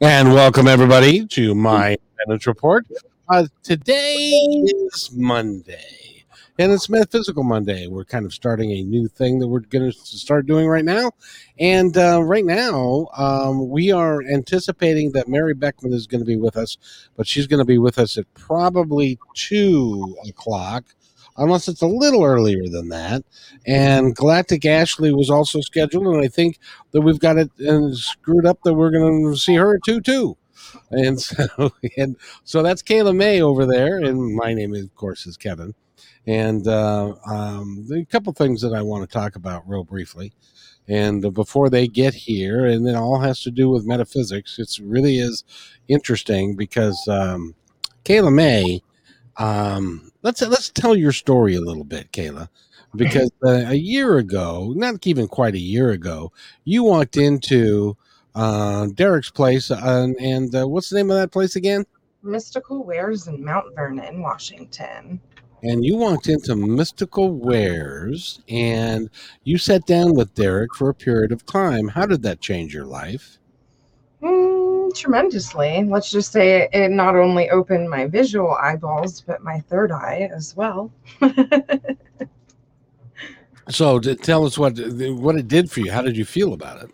And welcome everybody to my independence report. Uh, today is Monday, and it's Metaphysical Monday. We're kind of starting a new thing that we're going to start doing right now. And uh, right now, um, we are anticipating that Mary Beckman is going to be with us, but she's going to be with us at probably two o'clock unless it's a little earlier than that. And Galactic Ashley was also scheduled, and I think that we've got it uh, screwed up that we're going to see her too too. And so, and so that's Kayla May over there, and my name, of course, is Kevin. And uh, um, a couple things that I want to talk about real briefly. And before they get here, and it all has to do with metaphysics. It really is interesting because um, Kayla May um, let's let's tell your story a little bit, Kayla, because uh, a year ago, not even quite a year ago, you walked into uh, Derek's place, uh, and uh, what's the name of that place again? Mystical Wares in Mount Vernon, Washington. And you walked into Mystical Wares, and you sat down with Derek for a period of time. How did that change your life? Mm, tremendously. Let's just say it not only opened my visual eyeballs, but my third eye as well. so, tell us what what it did for you. How did you feel about it?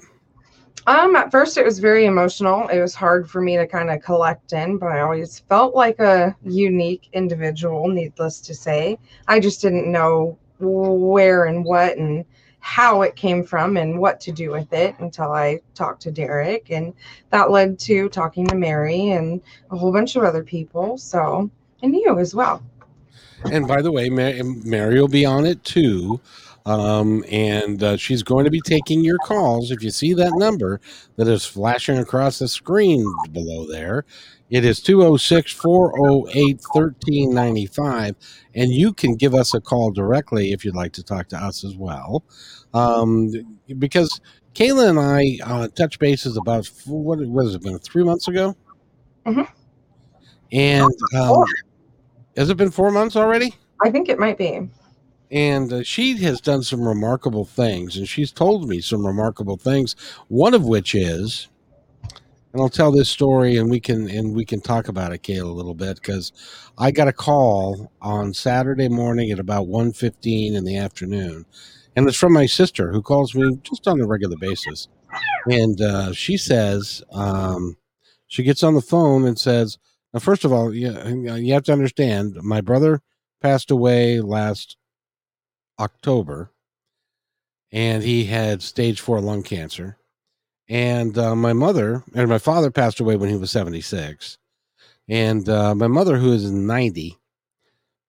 Um, at first it was very emotional. It was hard for me to kind of collect in, but I always felt like a unique individual, needless to say. I just didn't know where and what and how it came from and what to do with it until I talked to Derek. And that led to talking to Mary and a whole bunch of other people. So, and you as well. And by the way, Mary, will be on it too. Um, and uh, she's going to be taking your calls. If you see that number that is flashing across the screen below there, it is 206 408 1395. And you can give us a call directly if you'd like to talk to us as well. Um, because Kayla and I uh, touched bases about, what, what has it been, three months ago? Mm-hmm. And um, has it been four months already? I think it might be and uh, she has done some remarkable things and she's told me some remarkable things one of which is and I'll tell this story and we can and we can talk about it, Kayla, a little bit because I got a call on Saturday morning at about 1.15 in the afternoon. And it's from my sister who calls me just on a regular basis. And uh, she says, um, she gets on the phone and says, now, first of all, you, you have to understand, my brother passed away last October and he had stage four lung cancer and uh, my mother and my father passed away when he was 76 and uh, my mother who is 90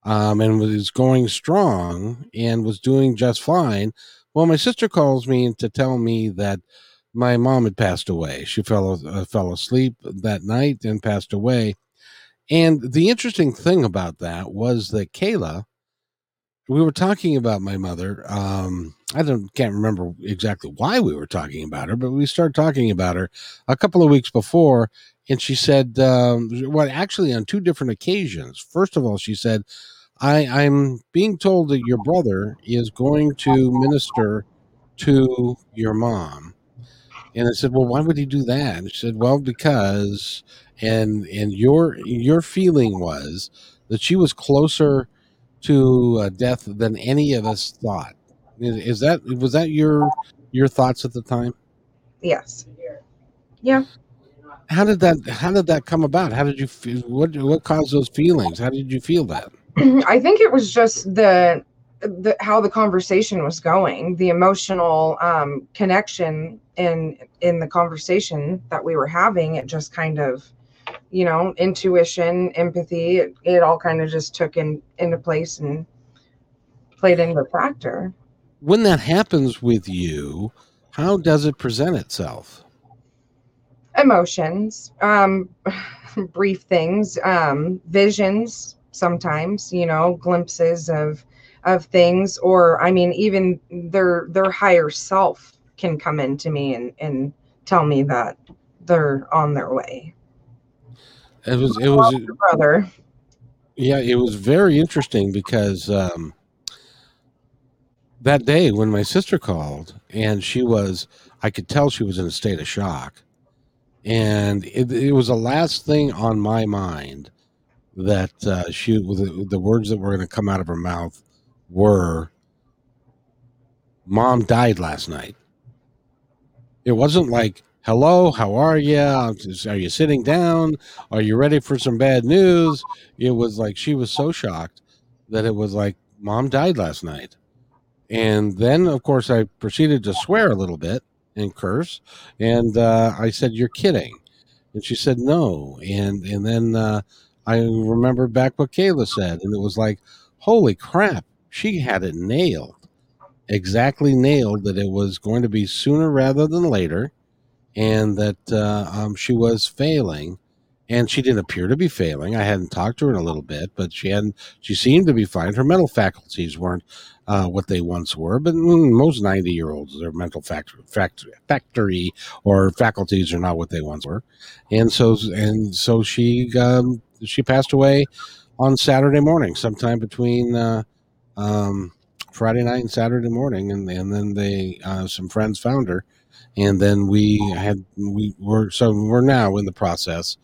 um, and was going strong and was doing just fine well my sister calls me to tell me that my mom had passed away. She fell uh, fell asleep that night and passed away. And the interesting thing about that was that kayla we were talking about my mother. Um, I don't can't remember exactly why we were talking about her, but we started talking about her a couple of weeks before, and she said, um, "Well, actually, on two different occasions. First of all, she said, I, I'm being told that your brother is going to minister to your mom." And I said, "Well, why would he do that?" And she said, "Well, because." And and your your feeling was that she was closer to uh, death than any of us thought. Is, is, that was that your your thoughts at the time? Yes. Yeah. How did that How did that come about? How did you feel? What What caused those feelings? How did you feel that? I think it was just the the how the conversation was going, the emotional um, connection in in the conversation that we were having. It just kind of you know, intuition, empathy, it, it all kind of just took in into place and played into a factor. When that happens with you, how does it present itself? emotions, um, brief things, um, visions sometimes, you know, glimpses of of things, or I mean, even their their higher self can come into me and and tell me that they're on their way. It was it was brother. Yeah, it was very interesting because um, that day when my sister called and she was, I could tell she was in a state of shock, and it, it was the last thing on my mind that uh, she the, the words that were going to come out of her mouth were, "Mom died last night." It wasn't like hello, how are you? Are you sitting down? Are you ready for some bad news? It was like she was so shocked that it was like, mom died last night. And then, of course, I proceeded to swear a little bit and curse. And uh, I said, You're kidding. And she said, No. And, and then uh, I remembered back what Kayla said. And it was like, Holy crap, she had it nailed. Exactly nailed that it was going to be sooner rather than later and that uh, um, she was failing and she didn't appear to be failing. I hadn't talked to her in a little bit, but she hadn't. She seemed to be fine. Her mental faculties weren't uh, what they once were, but most ninety-year-olds, their mental factor, fact, factory or faculties are not what they once were, and so and so she um, she passed away on Saturday morning, sometime between uh, um, Friday night and Saturday morning, and and then they uh, some friends found her and then we had we were so we're now in the process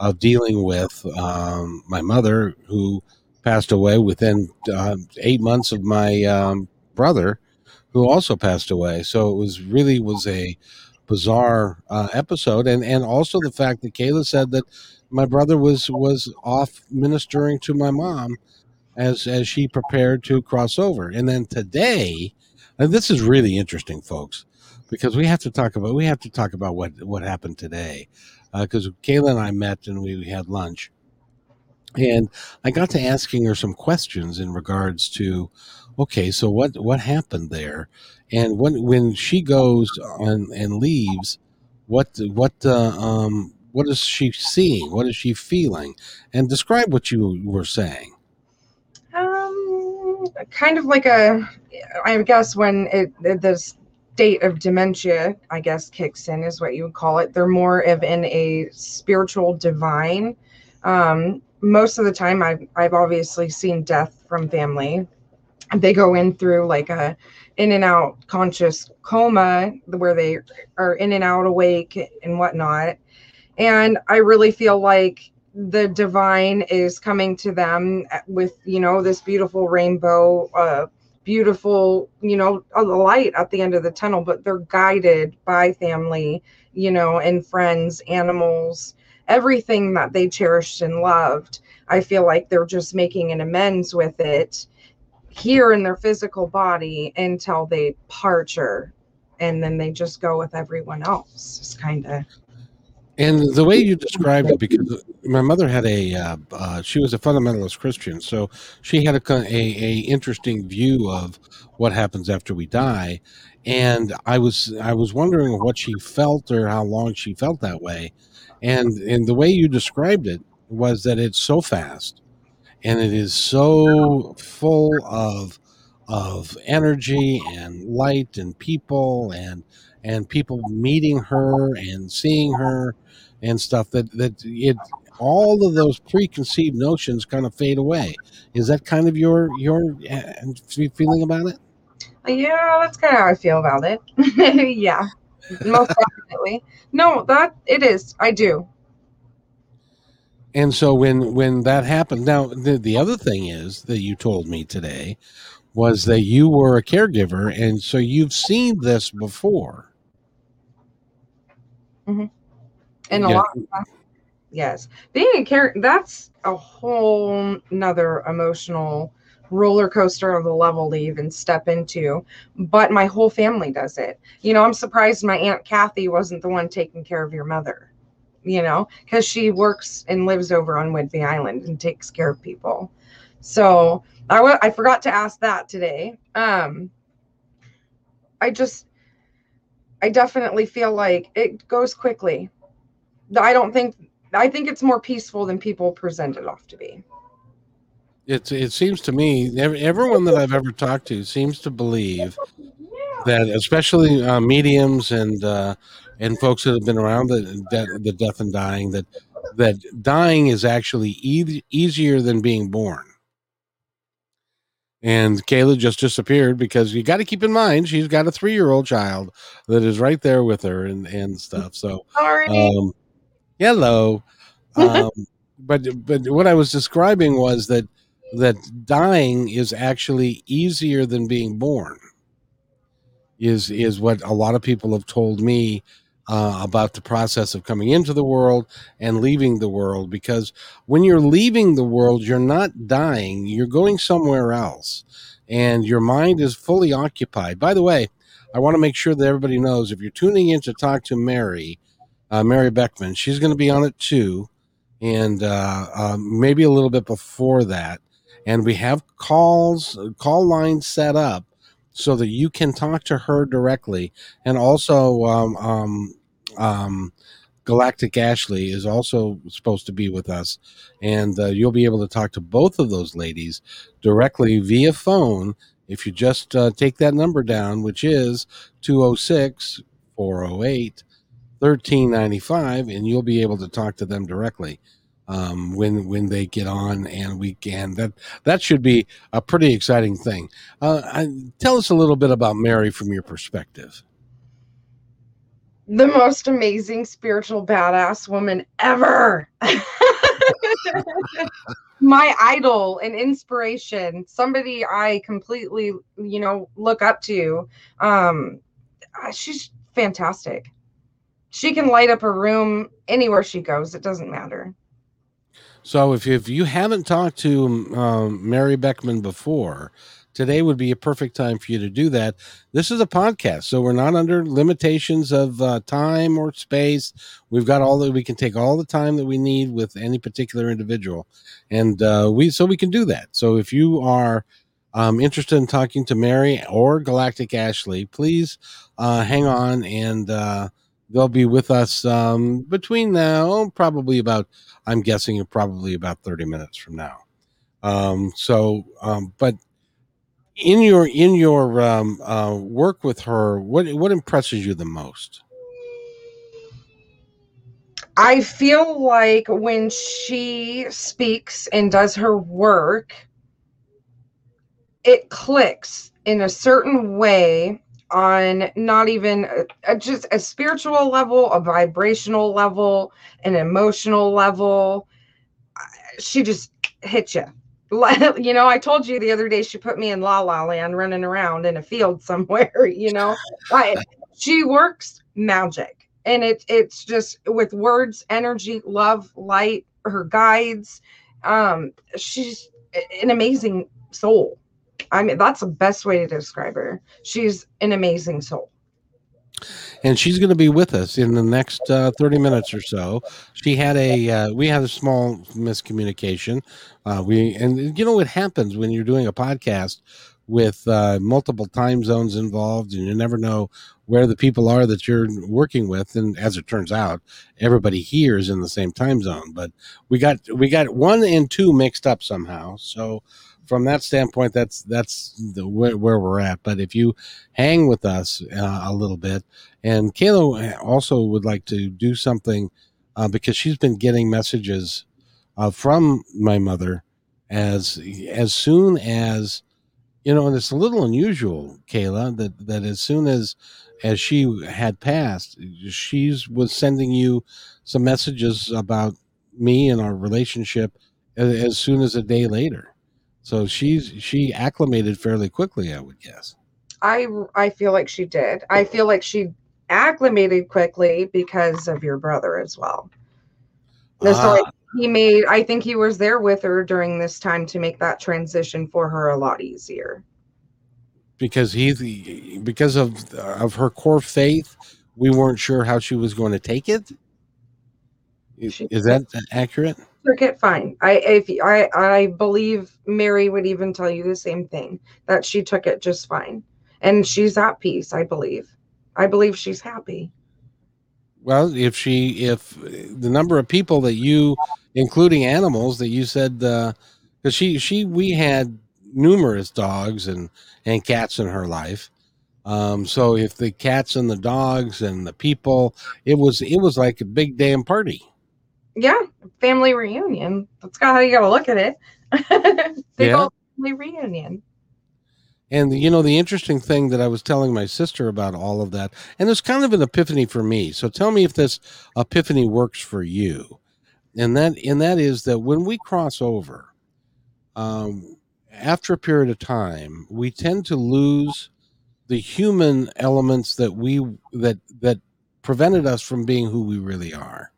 of dealing with um, my mother who passed away within uh, eight months of my um, brother who also passed away. So it was really was a bizarre uh, episode. And and also the fact that kayla said that my brother was was off ministering to my mom as as she prepared to cross over. And then today and this is really interesting folks because we have to talk about we have to talk about what what happened today because uh, Kayla and I met and we had lunch, and I got to asking her some questions in regards to, okay, so what what happened there, and when when she goes on and leaves, what what uh, um what is she seeing? What is she feeling? And describe what you were saying. Um, kind of like a, I guess when it, it this state of dementia, I guess, kicks in, is what you would call it. They're more of in a spiritual divine. Um, most of the time, I've, I've obviously seen death from family. They go in through like a in and out conscious coma where they are in and out awake and whatnot. And I really feel like the divine is coming to them with, you know, this beautiful rainbow uh, beautiful, you know, light at the end of the tunnel, but they're guided by family, you know, and friends, animals, everything that they cherished and loved. I feel like they're just making an amends with it here in their physical body until they parture and then they just go with everyone else. It's kind of and the way you described it, because my mother had a, uh, uh, she was a fundamentalist Christian, so she had a, a, a interesting view of what happens after we die, and I was I was wondering what she felt or how long she felt that way, and and the way you described it was that it's so fast, and it is so full of of energy and light and people and and people meeting her and seeing her and stuff that that it all of those preconceived notions kind of fade away. Is that kind of your your uh, feeling about it? Yeah, that's kind of how I feel about it. yeah, most definitely. No, that it is. I do. And so when when that happened, now the, the other thing is that you told me today was that you were a caregiver, and so you've seen this before. Mm-hmm and a yeah. lot yes. Being a character that's a whole nother emotional roller coaster of a level to even step into but my whole family does it. You know i'm surprised my aunt kathy wasn't the one taking care of your mother you know because she works and lives over on whidbey island and takes care of people. So I, w- I forgot to ask that today. Um i just i definitely feel like it goes quickly I don't think I think it's more peaceful than people present it off to be. It it seems to me everyone that I've ever talked to seems to believe that, especially uh, mediums and uh, and folks that have been around the, the the death and dying, that that dying is actually e- easier than being born. And Kayla just disappeared because you got to keep in mind she's got a three year old child that is right there with her and, and stuff. So, sorry. Um, hello. Um, but but what I was describing was that that dying is actually easier than being born. Is is what a lot of people have told me uh, about the process of coming into the world and leaving the world. Because when you're leaving the world, you're not dying; you're going somewhere else, and your mind is fully occupied. By the way, I want to make sure that everybody knows if you're tuning in to talk to Mary, uh, Mary Beckman, she's going to be on it too and uh, uh, maybe a little bit before that. And we have calls, call lines set up so that you can talk to her directly. And also, um, um, um, Galactic Ashley is also supposed to be with us, and uh, you'll be able to talk to both of those ladies directly via phone if you just uh, take that number down, which is 206 408 1395 and you'll be able to talk to them directly um, when when they get on and we can. That that should be a pretty exciting thing. Uh, I, tell us a little bit about mary from your perspective. The most amazing spiritual badass woman ever. My idol and inspiration somebody i completely you know look up to. Um she's fantastic she can light up a room anywhere she goes. It doesn't matter. So if if you haven't talked to um, Mary Beckman before, today would be a perfect time for you to do that. This is a podcast, so we're not under limitations of uh, time or space. We've got all that we can take all the time that we need with any particular individual, and uh, we so we can do that. So if you are um, interested in talking to Mary or Galactic Ashley, please uh, hang on and uh, they'll be with us um, between now, probably about, I'm guessing, probably about 30 minutes from now. Um, so, um, but in your in your um, uh, work with her, what what impresses you the most? I feel like when she speaks and does her work, it clicks in a certain way on not even a, a, just a spiritual level, a vibrational level, an emotional level. She just hit you. you know, I told you the other day she put me in La La Land running around in a field somewhere, you know. I, she works magic. And it it's just with words, energy, love, light, her guides. Um, she's an amazing soul. I mean, that's the best way to describe her. She's an amazing soul. And she's going to be with us in the next uh, 30 minutes or so. She had a, uh, we had a small miscommunication. Uh, we, and you know what happens when you're doing a podcast with uh, multiple time zones involved and you never know where the people are that you're working with and as it turns out everybody here is in the same time zone but we got we got one and two mixed up somehow so from that standpoint, that's that's the, where, where, we're at. But if you hang with us uh, a little bit, and Kayla also would like to do something uh, because she's been getting messages uh, from my mother as as soon as you know, and it's a little unusual, Kayla, that that as soon as as she had passed, she was sending you some messages about me and our relationship as, as soon as a day later. So she's she acclimated fairly quickly, I would guess. I I feel like she did. I feel like she acclimated quickly because of your brother as well. Ah. So he made I think he was there with her during this time to make that transition for her a lot easier. Because he because of of her core faith, we weren't sure how she was going to take it. Is, is that accurate? Cricket, fine. I if I I believe Mary would even tell you the same thing that she took it just fine, and she's at peace. I believe. I believe she's happy. Well, if she, if the number of people that you, including animals, that you said, because uh, she, she, we had numerous dogs and and cats in her life. Um, so if the cats and the dogs and the people, it was it was like a big damn party. Yeah, family reunion. That's kind of how you got to look at it. big yeah. old family reunion. And you know the interesting thing that I was telling my sister about all of that, and it's kind of an epiphany for me. So tell me if this epiphany works for you. And that and that is that when we cross over, um, after a period of time, we tend to lose the human elements that we that that prevented us from being who we really are.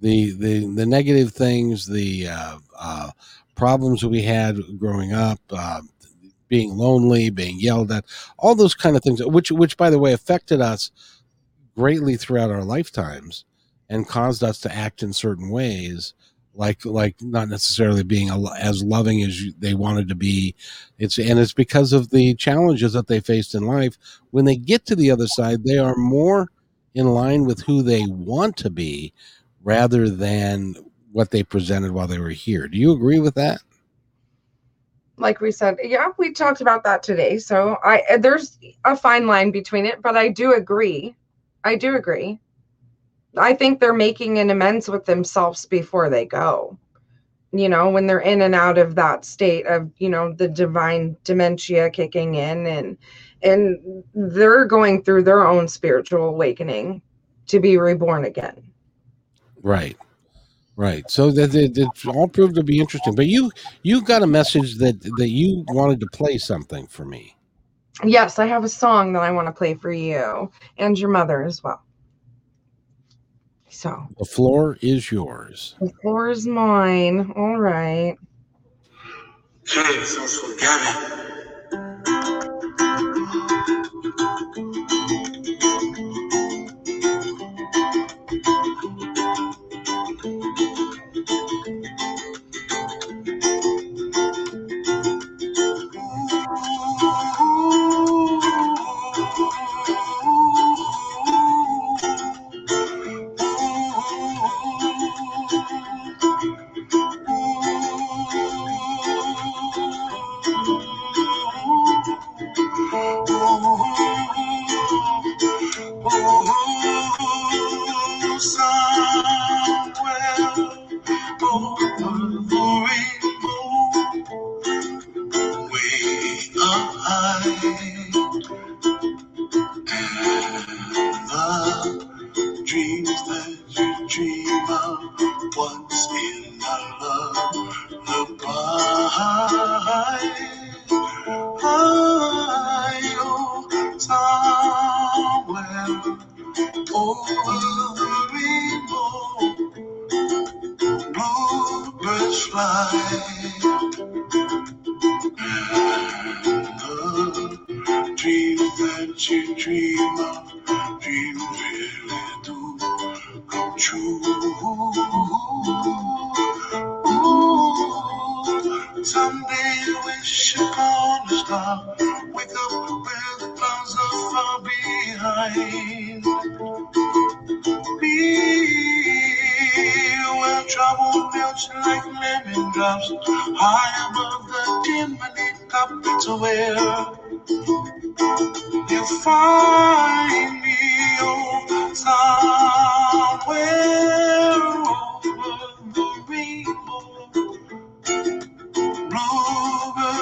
The the the negative things, the uh, uh, problems we had growing up, uh, being lonely, being yelled at, all those kind of things, which which by the way affected us greatly throughout our lifetimes and caused us to act in certain ways like like not necessarily being as loving as they wanted to be. It's and it's because of the challenges that they faced in life. When they get to the other side they are more in line with who they want to be rather than what they presented while they were here. Do you agree with that? Like we said yeah we talked about that today. So i there's a fine line between it but i do agree. I do agree. I think they're making an amends with themselves before they go. You know, when they're in and out of that state of, you know, the divine dementia kicking in and and they're going through their own spiritual awakening to be reborn again. Right. Right. So that it, it's all proved to be interesting. But you you got a message that that you wanted to play something for me. Yes, I have a song that I want to play for you and your mother as well. So the floor is yours. The floor is mine. All right. Hey, Wake up with the clouds are far behind. Be where trouble melts like lemon drops. High above the dimly top, it's where you find me. Oh, somewhere over the rainbow.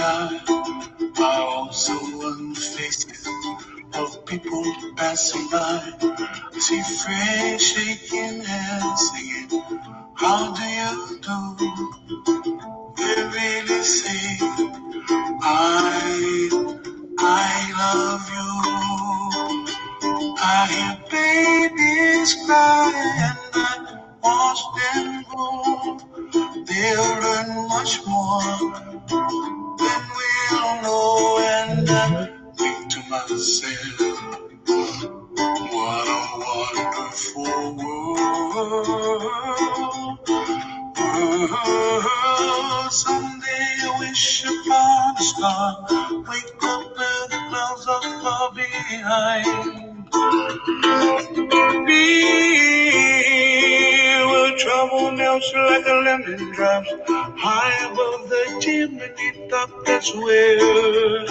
sky, are also on the faces of people passing by. See friends shaking hands, singing, How do you do? They really say, I, I love you. I hear babies cry and I watch them grow. They'll learn much more than we'll know. And I think to myself, what a wonderful world. world. Someday I wish upon a star, wake up where the clouds are far behind. Be trouble melts like a lemon drops high above the chimney top. That's where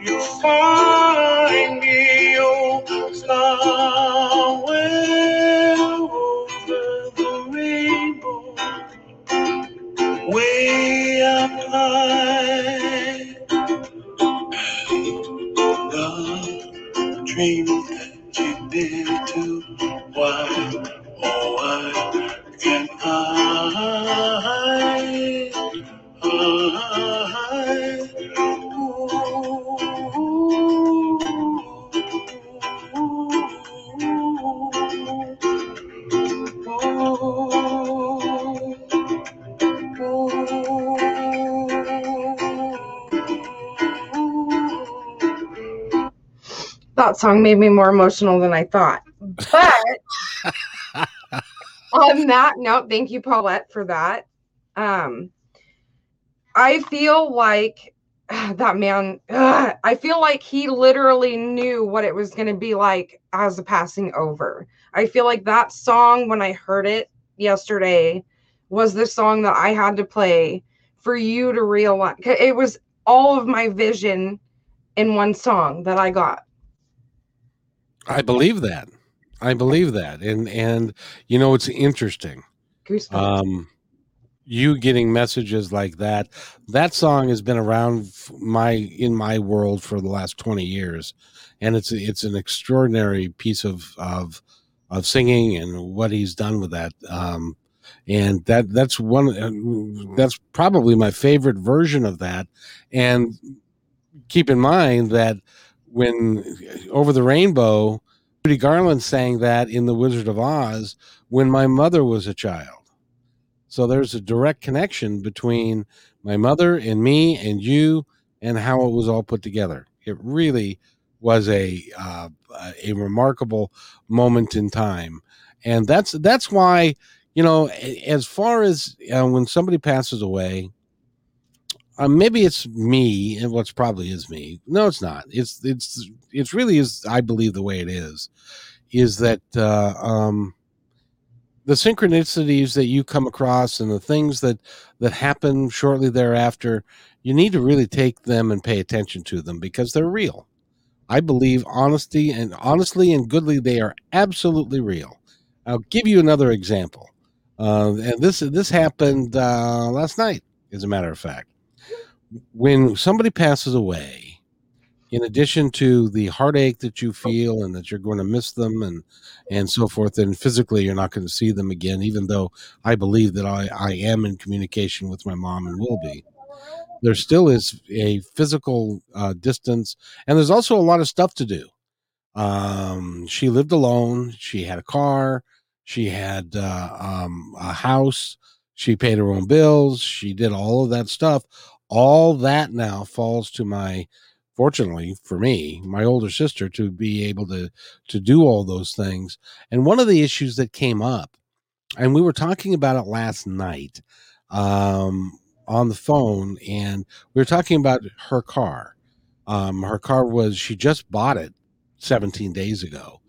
you find me, oh, somewhere over the rainbow, way up high. The dream that you did too. Why, That song made me more emotional than I thought. But on that note, thank you, Paulette, for that. Um, I feel like that man, I feel like he literally knew what it was going to be like as the passing over. I feel like that song, when I heard it yesterday, was the song that I had to play for you to realize. It was all of my vision in one song that I got. I believe that. I believe that. And and you know it's interesting. Um you getting messages like that. That song has been around my in my world for the last 20 years and it's it's an extraordinary piece of of of singing and what he's done with that um and that that's one uh, that's probably my favorite version of that and keep in mind that when over the rainbow Judy Garland sang that in The Wizard of Oz when my mother was a child. So there's a direct connection between my mother and me and you and how it was all put together. It really was a uh, a remarkable moment in time, and that's that's why you know as far as uh, when somebody passes away. Uh, maybe it's me, and what's probably is me. No, it's not. It's it's it's really is. I believe the way it is, is that uh, um, the synchronicities that you come across and the things that that happen shortly thereafter you need to really take them and pay attention to them because they're real i believe honesty and honestly and goodly they are absolutely real i'll give you another example uh, and this this happened uh, last night as a matter of fact when somebody passes away in addition to the heartache that you feel and that you're going to miss them and and so forth and physically you're not going to see them again even though i believe that i i am in communication with my mom and will be. There still is a physical uh, distance and there's also a lot of stuff to do. Um she lived alone she had a car she had uh, um, a house she paid her own bills she did all of that stuff all that now falls to my fortunately for me my older sister to be able to to do all those things. And one of the issues that came up and we were talking about it last night um on the phone and we were talking about her car. Um her car was she just bought it 17 days ago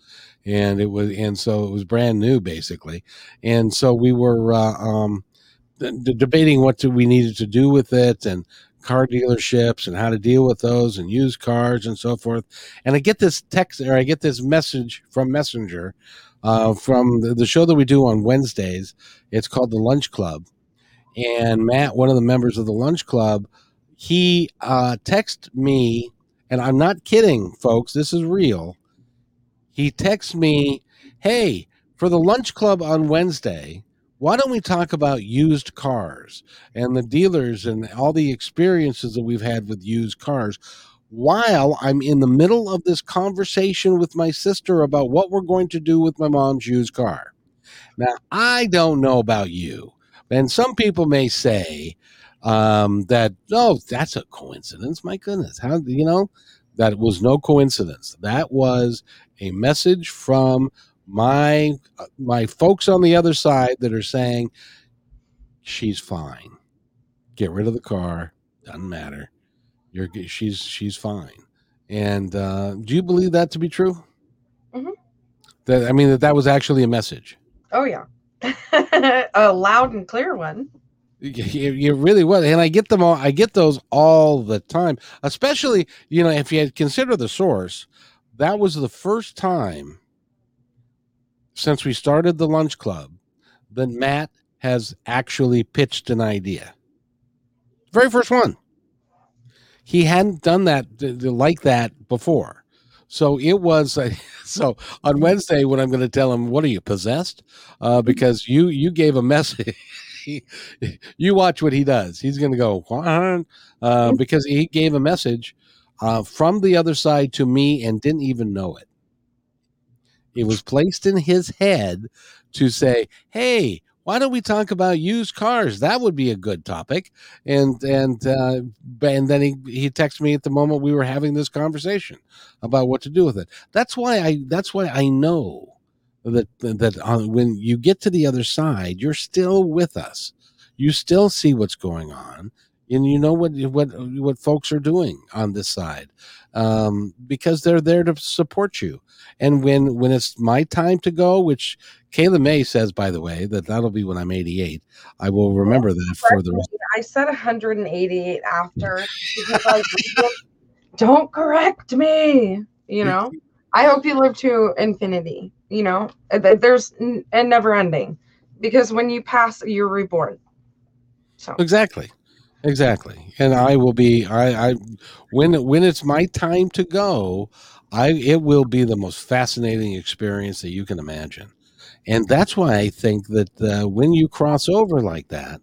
and it was and so it was brand new basically. And so we were uh, um debating what do we needed to do with it and car dealerships and how to deal with those and used cars and so forth. And I get this text or I get this message from Messenger uh, from the, the show that we do on Wednesdays. It's called the Lunch Club. And Matt, one of the members of the Lunch Club, he uh, texted me, and I'm not kidding, folks. This is real. He texts me, "Hey, for the Lunch Club on Wednesday, why don't we talk about used cars and the dealers and all the experiences that we've had with used cars?" While I'm in the middle of this conversation with my sister about what we're going to do with my mom's used car. Now, I don't know about you, and some people may say um, that, oh, that's a coincidence. My goodness. How, you know, that was no coincidence. That was a message from my uh, my folks on the other side that are saying she's fine. Get rid of the car. Doesn't matter. You're she's she's fine. And uh, do you believe that to be true? Mhm. That I mean that that was actually a message. Oh yeah, a loud and clear one. You, you really was, and I get them all. I get those all the time. Especially, you know, if you had consider the source, that was the first time since we started the lunch club that Matt has actually pitched an idea. Very first one. He hadn't done that th- th- like that before. So it was so on Wednesday when I'm going to tell him, "What are you possessed?" Uh, because you you gave a message. you watch what he does. He's going to go uh, because he gave a message uh, from the other side to me and didn't even know it. It was placed in his head to say, "Hey, why don't we talk about used cars? That would be a good topic." And and uh, and then he he texted me at the moment we were having this conversation about what to do with it. That's why I that's why I know that that uh, when you get to the other side, you're still with us. You still see what's going on, and you know what what what folks are doing on this side um, because they're there to support you. And when when it's my time to go, which Kayla May says, by the way, that that'll be when I'm 88. I will remember that for the rest. I said 188 after. was- don't correct me. You know, I hope you live to infinity. You know, there's a never ending because when you pass, you're reborn. So Exactly. Exactly. And I will be I I when when it's my time to go, I it will be the most fascinating experience that you can imagine. And that's why I think that uh, when you cross over like that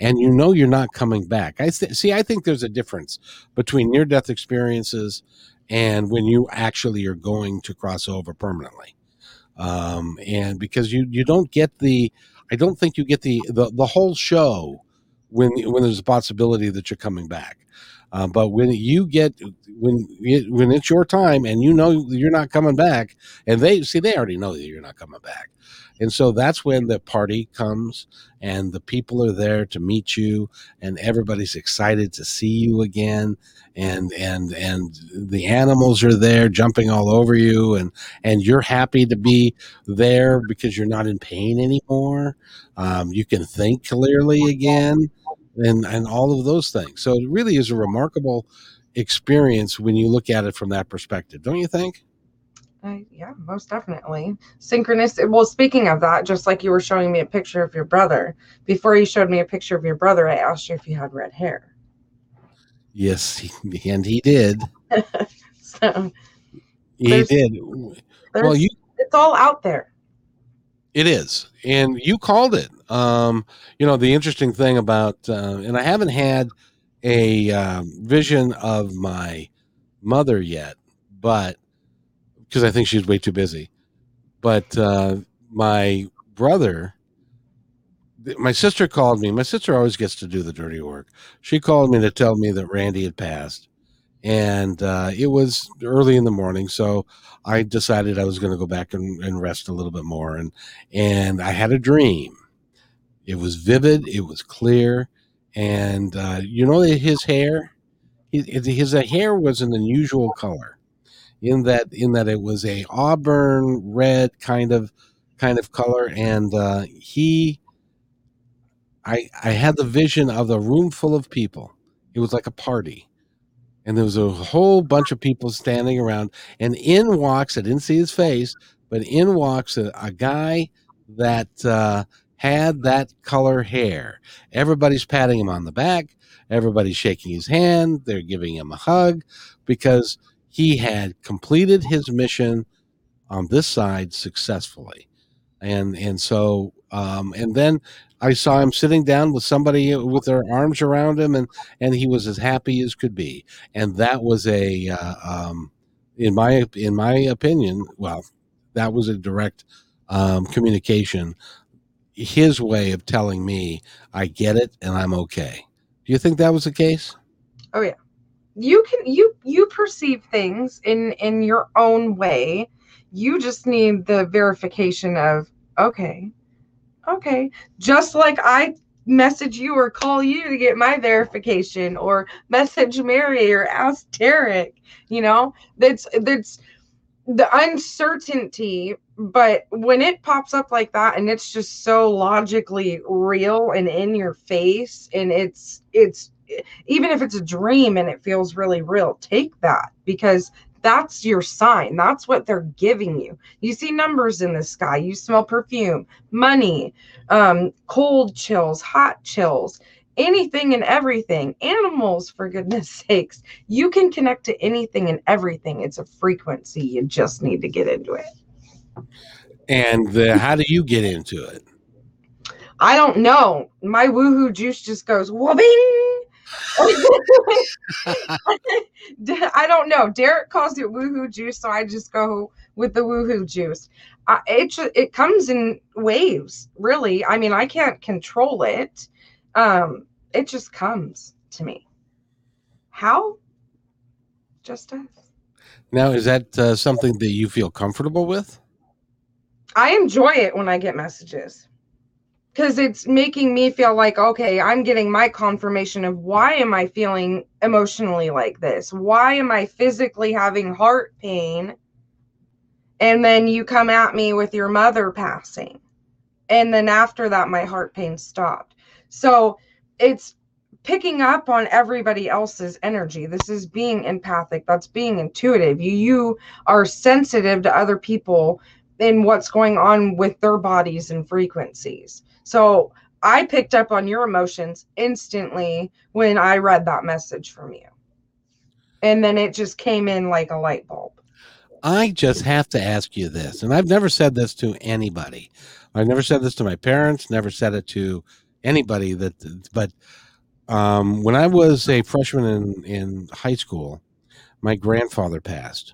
and you know you're not coming back. I th- see I think there's a difference between near death experiences and when you actually are going to cross over permanently. Um and because you you don't get the I don't think you get the the, the whole show when when there's a possibility that you're coming back. Uh, but when you get when when it's your time and you know you're not coming back, and they see they already know that you're not coming back, and so that's when the party comes and the people are there to meet you, and everybody's excited to see you again, and and and the animals are there jumping all over you, and and you're happy to be there because you're not in pain anymore. Um, you can think clearly again and and all of those things. So it really is a remarkable experience when you look at it from that perspective, don't you think? Uh, yeah, most definitely synchronous. Well, speaking of that, just like you were showing me a picture of your brother, before you showed me a picture of your brother, I asked you if you had red hair. Yes, he, and he did. So He did. Well, you it's all out there. It is, and you called it. Um, you know the interesting thing about, uh, and I haven't had a um, vision of my mother yet, but because I think she's way too busy. But uh, my brother, th- my sister called me. My sister always gets to do the dirty work. She called me to tell me that Randy had passed, and uh, it was early in the morning, so I decided I was going to go back and, and rest a little bit more, and and I had a dream. It was vivid. It was clear, and uh, you know his hair. His, his hair was an unusual color, in that in that it was a auburn red kind of kind of color, and uh, he. I I had the vision of a room full of people, It was like a party. And there was a whole bunch of people standing around. And in walks, I didn't see his face, but in walks a, a guy that uh, had that color hair. Everybody's patting him on the back. Everybody's shaking his hand. They're giving him a hug because he had completed his mission on this side successfully. And and so um, and then I saw him sitting down with somebody with their arms around him, and and he was as happy as could be. And that was a, uh, um, in my in my opinion, well, that was a direct um, communication. His way of telling me, "I get it, and I'm okay." Do you think that was the case? Oh yeah. You can you you perceive things in in your own way. You just need the verification of okay. Okay. Just like I message you or call you to get my verification or message Mary or ask Derek, you know? That's that's the uncertainty but when it pops up like that and it's just so logically real and in your face and it's it's even if it's a dream and it feels really real take that because that's your sign. That's what they're giving you. You see numbers in the sky. You smell perfume money um, cold chills hot chills anything and everything. Animals for goodness sakes you can connect to anything and everything. It's a frequency. You just need to get into it. And uh, how do you get into it? i don't know. My woohoo juice just goes whooping i don't know. Derek calls it woohoo juice so i just go with the woohoo juice. Uh, it it comes in waves really. I mean i can't control it. Um it just comes to me. How? Just does Now, is that uh, something that you feel comfortable with? i enjoy it when i get messages because it's making me feel like okay i'm getting my confirmation of why am i feeling emotionally like this? Why am i physically having heart pain? And then you come at me with your mother passing. And then after that my heart pain stopped. So it's picking up on everybody else's energy. This is being empathic. That's being intuitive. You you are sensitive to other people and what's going on with their bodies and frequencies so i picked up on your emotions instantly when i read that message from you and then it just came in like a light bulb I just have to ask you this, and I've never said this to anybody. I've never said this to my parents, never said it to anybody that, but um, when I was a freshman in, in high school, my grandfather passed.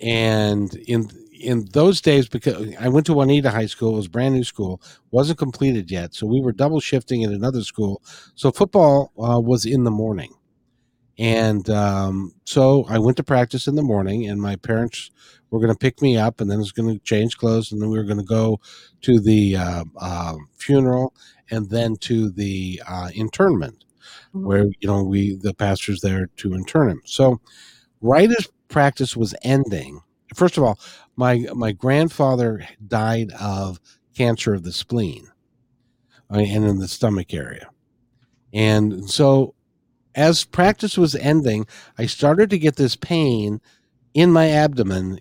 And in in those days, because I went to Juanita High School, it was a brand new school, wasn't completed yet, so we were double shifting in another school. So football uh, was in the morning, and um, so I went to practice in the morning, and my parents were going to pick me up, and then I was going to change clothes, and then we were going to go to the uh, uh, funeral, and then to the uh, internment, where you know we the pastor's there to intern him. So right as practice was ending, first of all, my my grandfather died of cancer of the spleen, uh, and in the stomach area, and so as practice was ending, I started to get this pain in my abdomen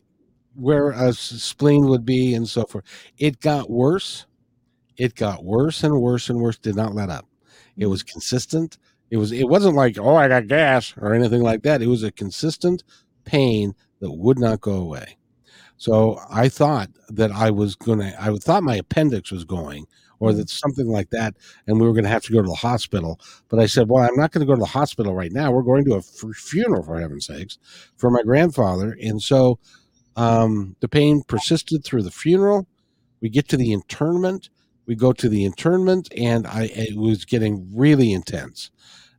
where a spleen would be and so forth. It got worse. It got worse and worse and worse, did not let up. It was consistent. It was it wasn't like, oh, I got gas or anything like that. It was a consistent pain that would not go away. So I thought that I was gonna I thought my appendix was going or that something like that, and we were going to have to go to the hospital. But I said, well, I'm not going to go to the hospital right now. We're going to a f- funeral, for heaven's sakes, for my grandfather. And so um, the pain persisted through the funeral. We get to the internment. We go to the internment, and I it was getting really intense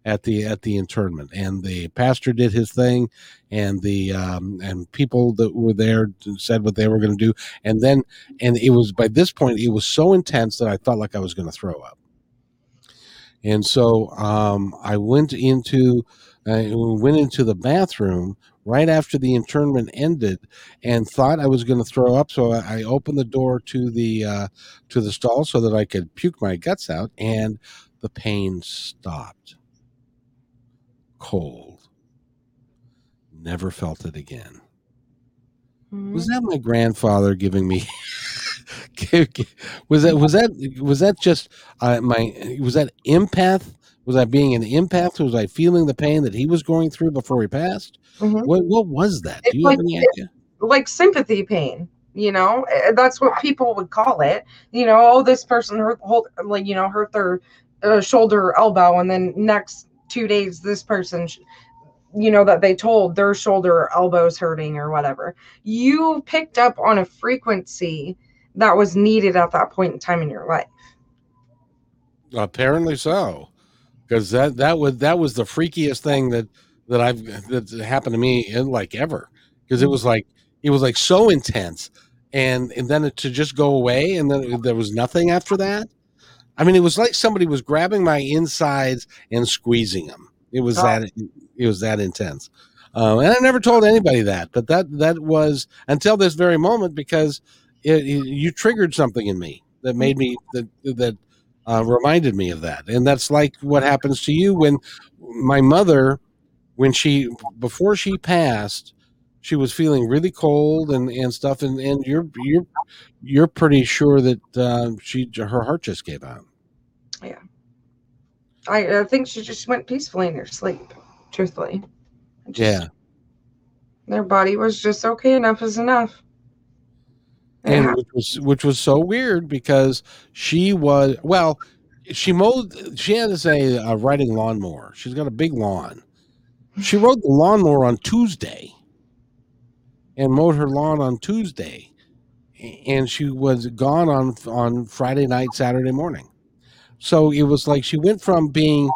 at the at the internment. And the pastor did his thing, and the um, and people that were there said what they were going to do. And then, and it was by this point, it was so intense that I felt like I was going to throw up. And so um, I went into I went into the bathroom right after the internment ended and thought I was going to throw up. So I opened the door to the uh, to the stall so that I could puke my guts out, and the pain stopped. Cold. Never felt it again. Mhm. Was that my grandfather giving me? was that was that was that just uh, my was that empath? Was I being an empath? Was I feeling the pain that he was going through before he passed? Mhm. What what was that? Do you have like- any idea? like sympathy pain you know Eh, that's what people would call it you know oh this person hurt hold, like you know hurt their uh, shoulder or elbow and then next two days this person you know that they told their shoulder or elbows hurting or whatever you picked up on a frequency that was needed at that point in time in your life Apparently so, because that that was that was the freakiest thing that that I've that happened to me in like ever. Because it mm. was like it was like so intense, and and then it, to just go away, and then there was nothing after that. I mean, it was like somebody was grabbing my insides and squeezing them. It was Oh. that it was that intense, um, and I never told anybody that. But that that was until this very moment because it, it- you triggered something in me that made me that that uh, reminded me of that. And that's like what happens to you when my mother, when she, before she passed, she was feeling really cold and, and stuff. And, and you're, you're, you're pretty sure that uh, she, her heart just gave out. i, I think she just went peacefully in her sleep truthfully Just- Yeah. their body was just okay enough is enough And which was, which was so weird because she was, well, she mowed, she had to say a riding lawnmower. She's got a big lawn. She rode the lawnmower on Tuesday and mowed her lawn on Tuesday. And she was gone on on Friday night, Saturday morning. So it was like she went from being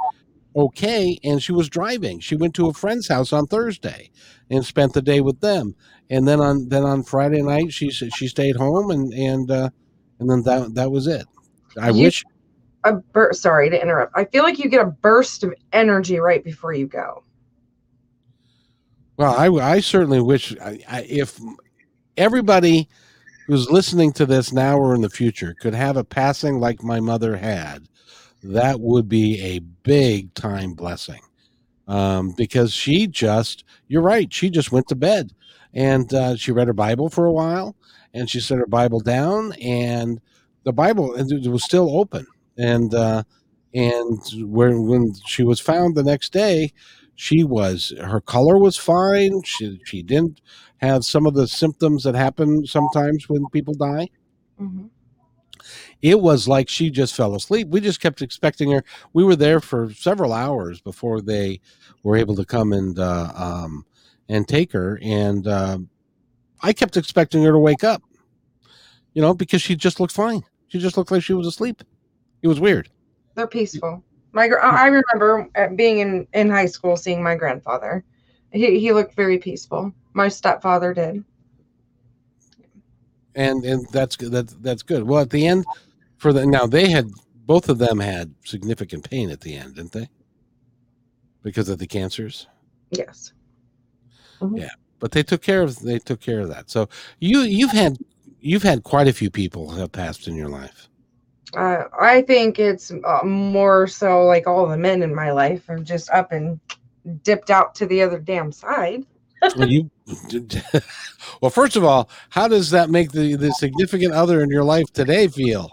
okay and she was driving. She went to a friend's house on Thursday and spent the day with them. And then on then on Friday night she she stayed home and and uh and then that that was it. I You- wish a burst. Sorry to interrupt. I feel like you get a burst of energy right before you go. Well, I, I certainly wish I, I, if everybody who's listening to this now or in the future could have a passing like my mother had, that would be a big time blessing. Um, because she just, you're right, she just went to bed and uh, she read her Bible for a while and she set her Bible down and the Bible was still open. And, uh, and when, when she was found the next day, she was her color was fine. She she didn't have some of the symptoms that happen sometimes when people die. Mhm. it was like she just fell asleep. We just kept expecting her. We were there for several hours before they were able to come and uh, um, and take her. And uh, i kept expecting her to wake up you know because she just looked fine. She just looked like she was asleep. It was weird. They're peaceful. My I remember uh, being in in high school seeing my grandfather. He he looked very peaceful. My stepfather did. and and that's good. That's that's good. Well, at the end, for the now they had both of them had significant pain at the end, didn't they? Because of the cancers, Yes. Yeah. But they took care of they took care of that. So you you've had you've had quite a few people have passed in your life. Uh, I think it's uh, more so like all the men in my life have just up and dipped out to the other damn side. Well, you well, first of all, how does that make the the significant other in your life today feel?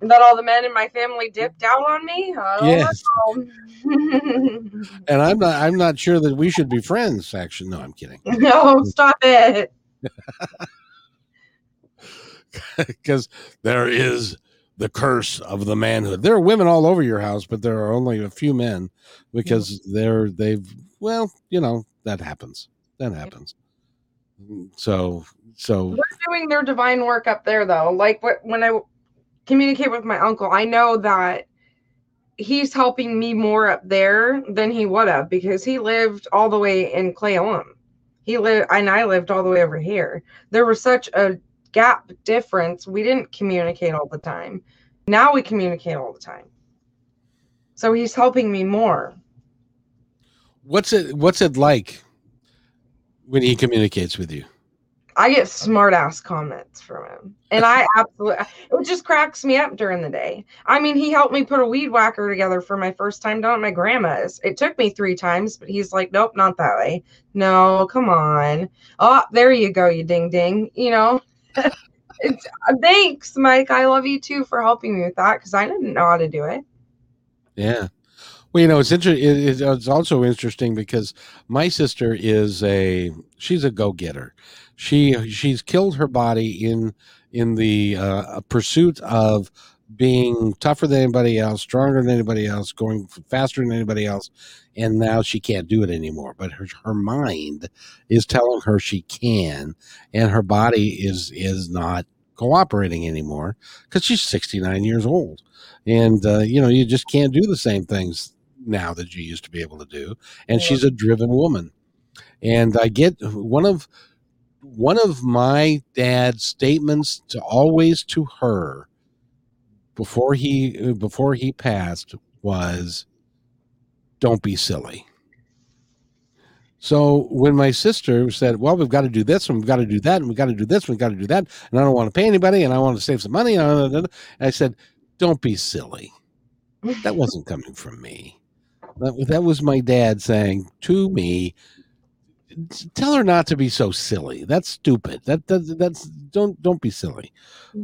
That all the men in my family dipped out on me. I Yes, and I'm not I'm not sure that we should be friends. Actually, no, I'm kidding. no, stop it. because there is the curse of the manhood. There are women all over your house, but there are only a few men because they're they've well, you know that happens. That happens. Mm, so so They're doing their divine work up there, though. Like when I communicate with my uncle, I know that he's helping me more up there than he would have because he lived all the way in Clayum. He lived, and I lived all the way over here. There was such a gap difference. We didn't communicate all the time. Now we communicate all the time. So he's helping me more. what's it what's it like when he communicates with you? I get smart ass comments from him. And I absolutely, it just cracks me up during the day. I mean, he helped me put a weed whacker together for my first time down at my grandma's. It took me three times, but he's like, nope, not that way. No, come on. Oh, there you go, you ding ding. You know, thanks, Mike. I love you too for helping me with that because I didn't know how to do it. Yeah. Well, you know, it's interesting. It's also interesting because my sister is a she's a go getter. She she's killed her body in in the uh, pursuit of being tougher than anybody else, stronger than anybody else, going faster than anybody else, and now she can't do it anymore. But her her mind is telling her she can, and her body is is not cooperating anymore because she's 69 years old and uh, you know you just can't do the same things now that you used to be able to do and Yeah. she's a driven woman and i get one of one of my dad's statements to always to her before he uh, before he passed was don't be silly so when my sister said well we've got to do this and we've got to do that and we've got to do this and we've got to do that and i don't want to pay anybody and i want to save some money and i said don't be silly that wasn't coming from me. That, that was my dad saying to me, "Tell her not to be so silly. That's stupid. That, that that's don't don't be silly."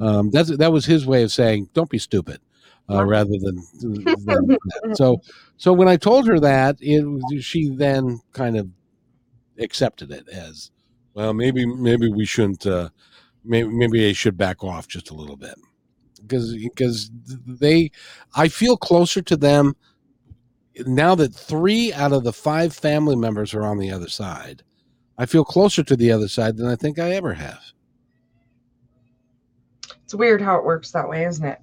Um, that's that was his way of saying, "Don't be stupid," uh, rather than, than so. So when I told her that, it she then kind of accepted it as, well, maybe maybe we shouldn't. Uh, maybe maybe I should back off just a little bit because because they I feel closer to them now that three out of the five family members are on the other side. I feel closer to the other side than I think I ever have. It's weird how it works that way, isn't it?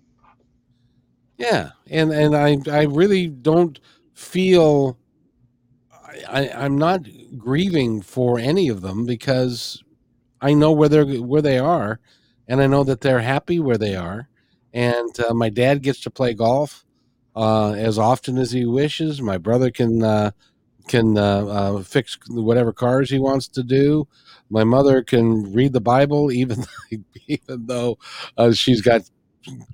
Yeah, and and I I really don't feel I, I I'm not grieving for any of them because I know where they're where they are, and I know that they're happy where they are, and uh, my dad gets to play golf uh, as often as he wishes. My brother can uh, can uh, uh, fix whatever cars he wants to do. My mother can read the Bible, even even though uh, she's got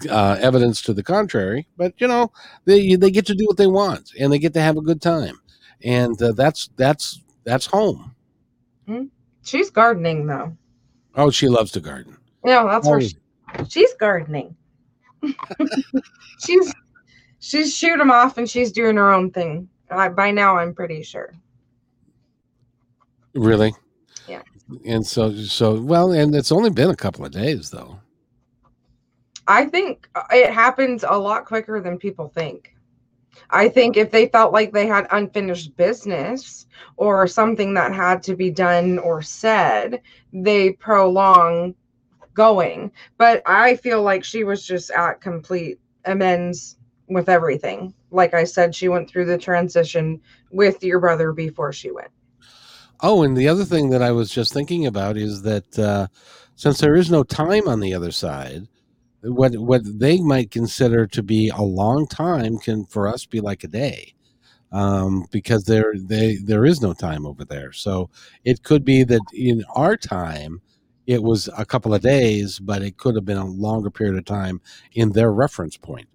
uh, evidence to the contrary. But you know, they they get to do what they want, and they get to have a good time, and uh, that's that's that's home. She's gardening though. Oh, she loves to garden. Yeah, that's where Oh, she, she's gardening. she's she's shoot 'em off and she's doing her own thing. I, by now, I'm pretty sure. really? Yeah. And so so well, and it's only been a couple of days though. I think uh, it happens a lot quicker than people think. I think if they felt like they had unfinished business or something that had to be done or said, they prolong going. But I feel like she was just at complete amends with everything. Like I said, she went through the transition with your brother before she went. Oh, and the other thing that I was just thinking about is that uh, since there is no time on the other side, what what they might consider to be a long time can for us be like a day, um, because there they there is no time over there. So it could be that in our time, it was a couple of days, but it could have been a longer period of time in their reference point,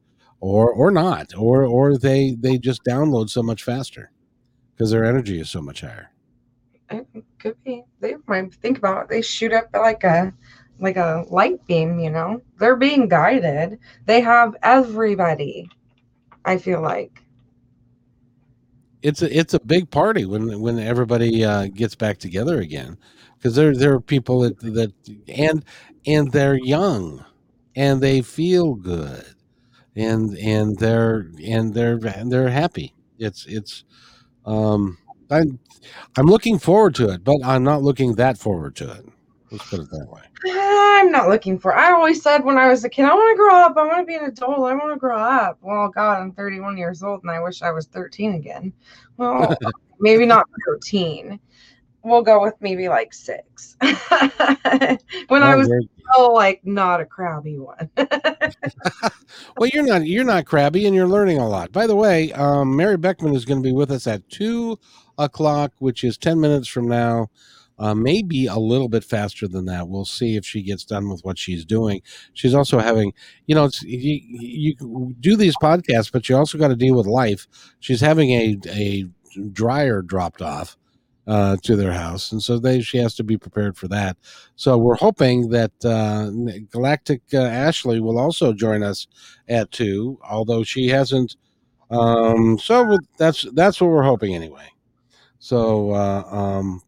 or or not, or or they they just download so much faster because their energy is so much higher. It could be. They might think about it. They shoot up like a like a light beam, you know. They're being guided. They have everybody. I feel like. it's a it's a big party when when everybody uh, gets back together again because there there are people that that and and they're young and they feel good and and they're and they're and they're happy it's it's um i'm i'm looking forward to it but i'm not looking that forward to it let's put it that way I'm not looking for. I always said when I was a kid, I want to grow up. I want to be an adult. I want to grow up. Well, God, I'm 31 years old, and I wish I was 13 again. Well, maybe not 13. We'll go with maybe like six. when I Oh, was still like not a crabby one. well you're not you're not crabby and you're learning a lot by the way um, mary beckman is going to be with us at two o'clock which is 10 minutes from now uh, maybe a little bit faster than that. We'll see if she gets done with what she's doing. She's also having, you know, you, you do these podcasts, but you also got to deal with life. She's having a a dryer dropped off uh, to their house, and so they she has to be prepared for that. So we're hoping that uh, Galactic uh, Ashley will also join us at two, although she hasn't. Um, so that's that's what we're hoping anyway. So uh, um,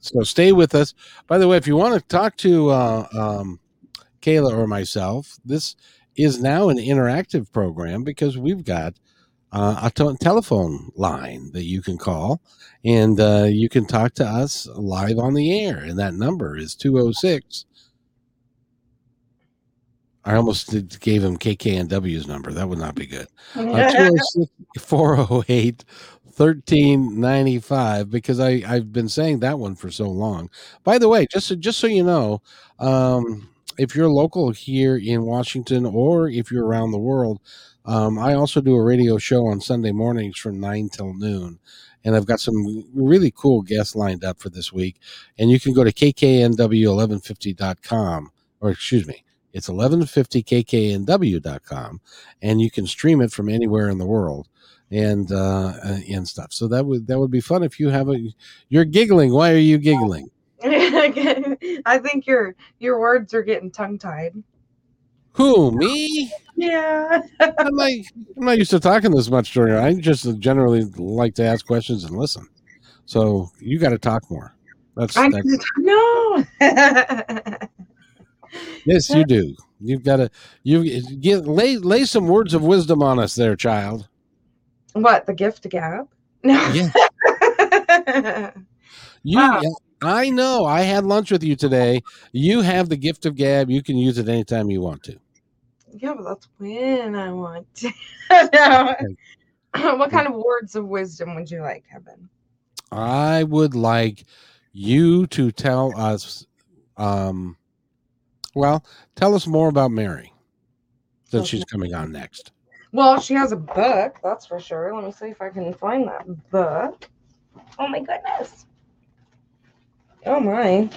so stay with us. By the way, if you want to talk to uh, um, Kayla or myself, this is now an interactive program because we've got uh, a t- telephone line that you can call and uh, you can talk to us live on the air. And that number is 206. I almost did, gave him KKNW's number. That would not be good. Uh, 206 408 1395 because I, I've been saying that one for so long. By the way, just so, just so you know, um, if you're local here in Washington or if you're around the world, um, I also do a radio show on Sunday mornings from 9 till noon. And I've got some really cool guests lined up for this week. And you can go to kknw1150.com, or excuse me, it's 1150kknw.com, and you can stream it from anywhere in the world and uh, and stuff. So that would that would be fun if you have a. You're giggling. Why are you giggling? I think your your words are getting tongue tied. Who me? Yeah. I'm not, I'm not used to talking this much during. I just generally like to ask questions and listen. So you got to talk more. That's, I, that's no. yes, you do. You've got to you get lay lay some words of wisdom on us, there, child. What the gift gab? No. Yeah. You, Wow. I know. I had lunch with you today. You have the gift of gab. You can use it anytime you want to. yeah, but that's when I want to. No. what kind of words of wisdom would you like, Kevin? I would like you to tell us, um, well, tell us more about Mary since she's coming on next. Well, she has a book, that's for sure. Let me see if I can find that book. Oh my goodness. Oh my.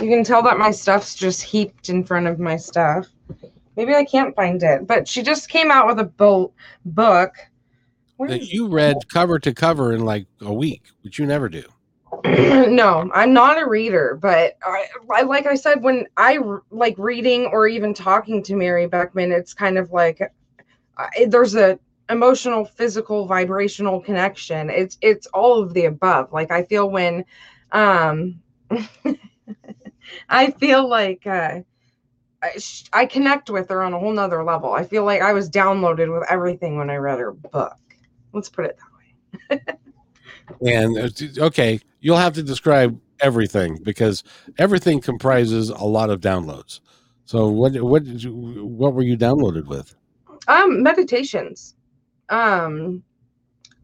You can tell that my stuff's just heaped in front of my stuff. Maybe I can't find it, but she just came out with a bo- book. Where That you read cover to cover in like a week, which you never do. no, I'm not a reader, but I, I like I said when I like reading or even talking to Mary Beckman, it's kind of like uh, I, there's a emotional, physical, vibrational connection. It's it's all of the above. Like I feel when um I feel like uh I, sh- I connect with her on a whole nother level. I feel like I was downloaded with everything when I read her book. Let's put it that way. And uh, okay, you'll have to describe everything because everything comprises a lot of downloads. So what what did you, what were you downloaded with? Um, meditations. Um,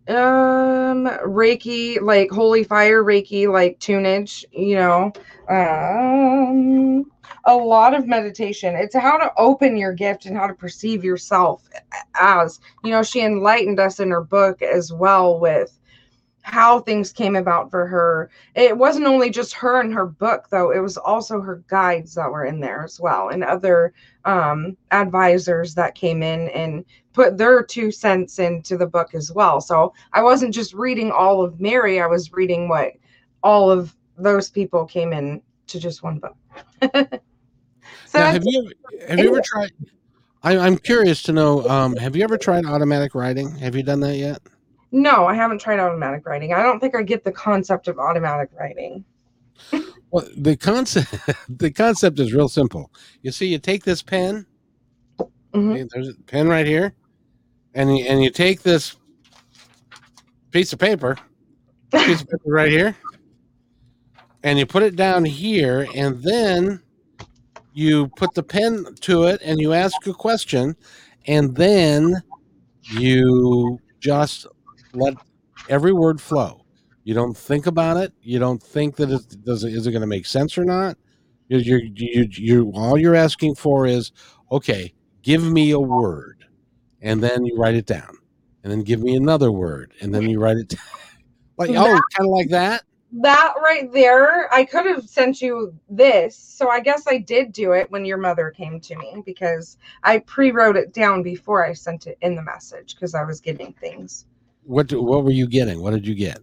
um, Reiki, like holy fire Reiki, like tunage, you know. Um, a lot of meditation. It's how to open your gift and how to perceive yourself as, you know, she enlightened us in her book as well with how things came about for her. It wasn't only just her and her book though, it was also her guides that were in there as well and other um advisors that came in and put their two cents into the book as well. So I wasn't just reading all of Mary, I was reading what all of those people came in to just one book. so Now, have you have you ever tried? I, I'm curious to know. Um, have you ever tried automatic writing? Have you done that yet? No, I haven't tried automatic writing. I don't think I get the concept of automatic writing. Well, the concept the concept is real simple. You see, you take this pen. Mhm. okay, There's a pen right here, and you, and you take this piece of paper, piece of paper right here, and you put it down here, and then you put the pen to it, and you ask a question, and then you just let every word flow. You don't think about it. You don't think that it does. Is it going to make sense or not? You, you, you, you, all you're asking for is, okay, give me a word, and then you write it down, and then give me another word, and then you write it. Down. Like oh, kind of like that. that right there, I could have sent you this. So I guess I did do it when your mother came to me because I pre-wrote it down before I sent it in the message because I was getting things. What what were you getting? What did you get?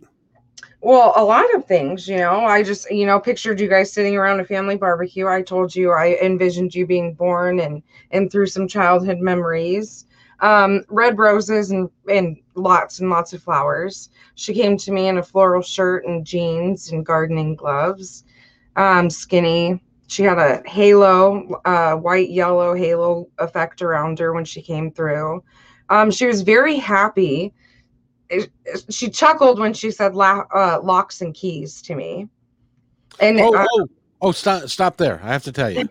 Well, a lot of things, you know. I just, you know, pictured you guys sitting around a family barbecue. I told you I envisioned you being born and and through some childhood memories. Um, red roses and and lots and lots of flowers. She came to me in a floral shirt and jeans and gardening gloves. Um, skinny. She had a halo, uh, white yellow halo effect around her when she came through. Um, she was very happy she chuckled when she said la- uh, locks and keys to me. And oh, uh, oh, oh, stop, stop there! I have to tell you.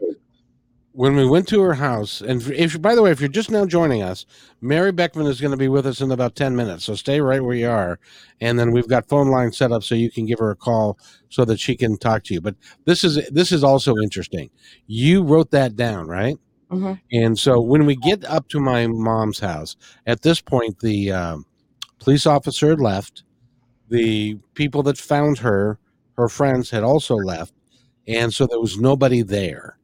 When we went to her house, and if by the way, if you're just now joining us, Mary Beckman is going to be with us in about ten minutes. So stay right where you are, and then we've got phone line set up so you can give her a call so that she can talk to you. But this is this is also interesting. You wrote that down, right? Mm-hmm. And so when we get up to my mom's house, at this point, the um, police officer had left. The people that found her, her friends, had also left. And so there was nobody there.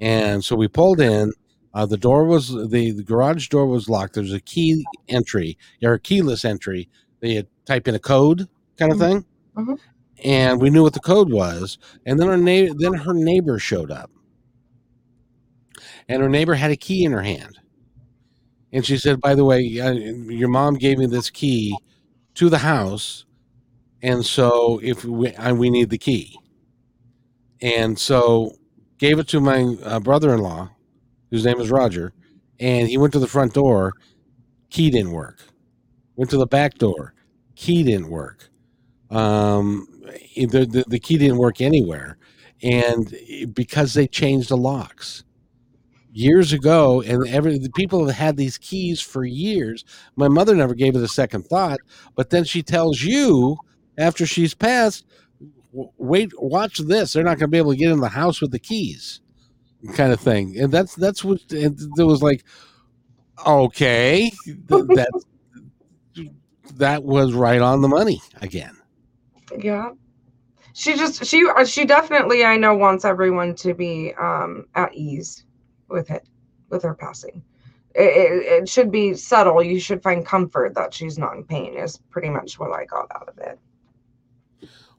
And so we pulled in. Uh, the door was the, the garage door was locked. There's a key entry or a keyless entry. They had type in a code kind of thing, mm-hmm. and we knew what the code was. And then her neighbor, then her neighbor showed up, and her neighbor had a key in her hand. And she said, by the way, your mom gave me this key to the house. And so if we, uh, we need the key. And so gave it to my uh, brother-in-law, whose name is Roger. And he went to the front door. Key didn't work. Went to the back door. Key didn't work. Um, the, the, the key didn't work anywhere. And because they changed the locks years ago, and every the people have had these keys for years. My mother never gave it a second thought, but then she tells you after she's passed, "Wait, watch this. They're not going to be able to get in the house with the keys." kind of thing and that's that's what it was like okay that that was right on the money again yeah she just she she definitely i know wants everyone to be um at ease with it, with her passing. It, it, it, should be subtle. You should find comfort that she's not in pain. Is pretty much what I got out of it.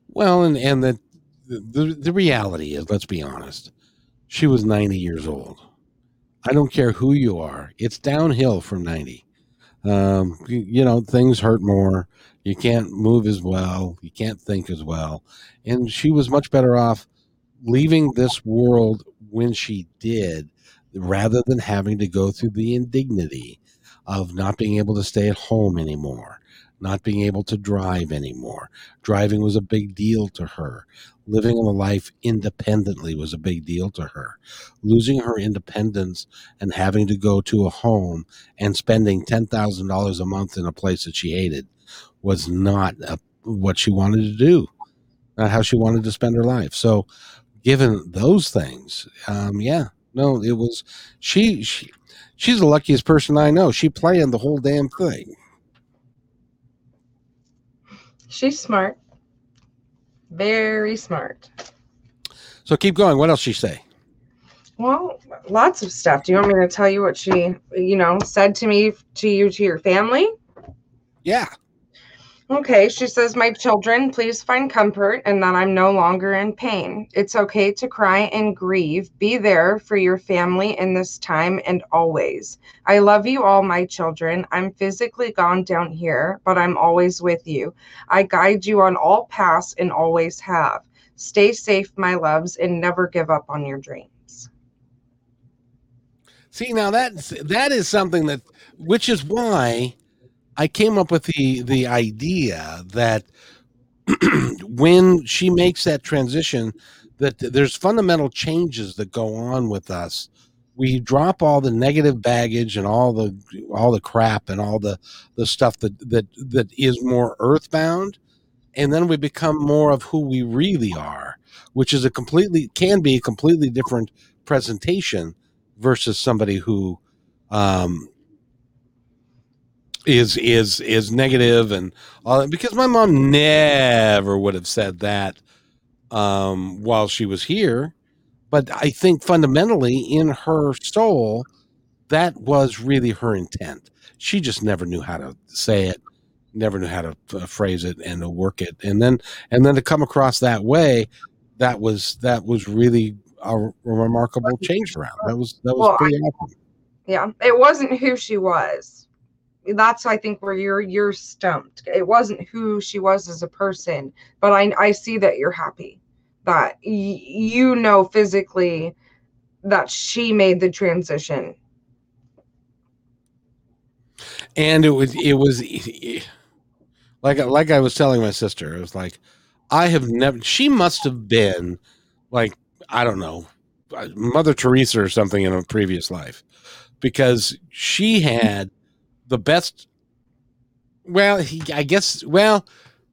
Well, and and the the the reality is, let's be honest, she was ninety years old. I don't care who you are; it's downhill from ninety. Um, you, you know, things hurt more. You can't move as well. You can't think as well. And she was much better off leaving this world when she did rather than having to go through the indignity of not being able to stay at home anymore, not being able to drive anymore. Driving was a big deal to her. Living a life independently was a big deal to her. Losing her independence and having to go to a home and spending $10,000 a month in a place that she hated was not a, what she wanted to do, not how she wanted to spend her life. So, given those things, um, yeah, no, it was she, she. She's the luckiest person I know. She planned the whole damn thing. She's smart. Very smart. So keep going. What else she say? Well, lots of stuff. Do you want me to tell you what she, you know, said to me, to you, to your family? Yeah. Okay, she says, My children, please find comfort and that I'm no longer in pain. It's okay to cry and grieve. Be there for your family in this time and always. I love you all, my children. I'm physically gone down here, but I'm always with you. I guide you on all paths and always have. Stay safe, my loves, and never give up on your dreams. See, now that's that is something that which is why I came up with the the idea that when she makes that transition, that there's fundamental changes that go on with us. We drop all the negative baggage and all the all the crap and all the the stuff that that that is more earthbound, and then we become more of who we really are, which is a completely can be a completely different presentation versus somebody who um, is is is negative and all that because my mom never would have said that um while she was here. But i think fundamentally in her soul that was really her intent. She just never knew how to say it never knew how to uh, phrase it and to work it. And then and then to come across that way that was that was really a, a remarkable change around. that was that was Well, pretty awesome. Yeah, it wasn't who she was. That's I think where you're you're stumped. It wasn't who she was as a person, but I I see that you're happy that y- you know physically that she made the transition. and it was it was like like I was telling my sister, it was like I have never. She must have been like I don't know, uh, Mother Teresa or something in a previous life, because she had the best. Well, he, I guess. Well,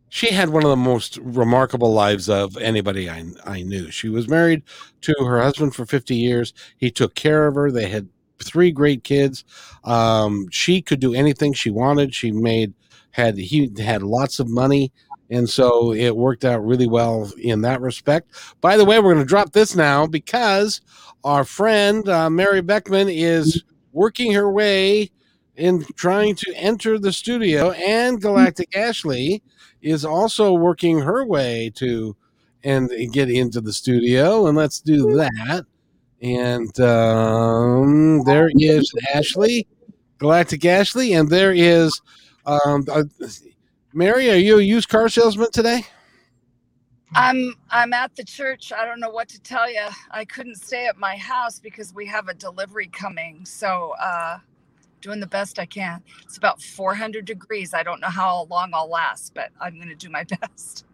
she had one of the most remarkable lives of anybody I I knew. She was married to her husband for fifty years. He took care of her. They had three great kids. Um, she could do anything she wanted. She made had he had lots of money, and so it worked out really well in that respect. By the way, we're going to drop this now because our friend uh, Mary Beckman is working her way in trying to enter the studio, and Galactic Ashley is also working her way to and get into the studio. And let's do that. And um, there is Ashley, Galactic Ashley, and there is um, uh, Mary. Are you a used car salesman today? I'm I'm at the church. I don't know what to tell you. I couldn't stay at my house because we have a delivery coming. So uh doing the best I can. It's about 400 degrees. I don't know how long I'll last, but I'm going to do my best.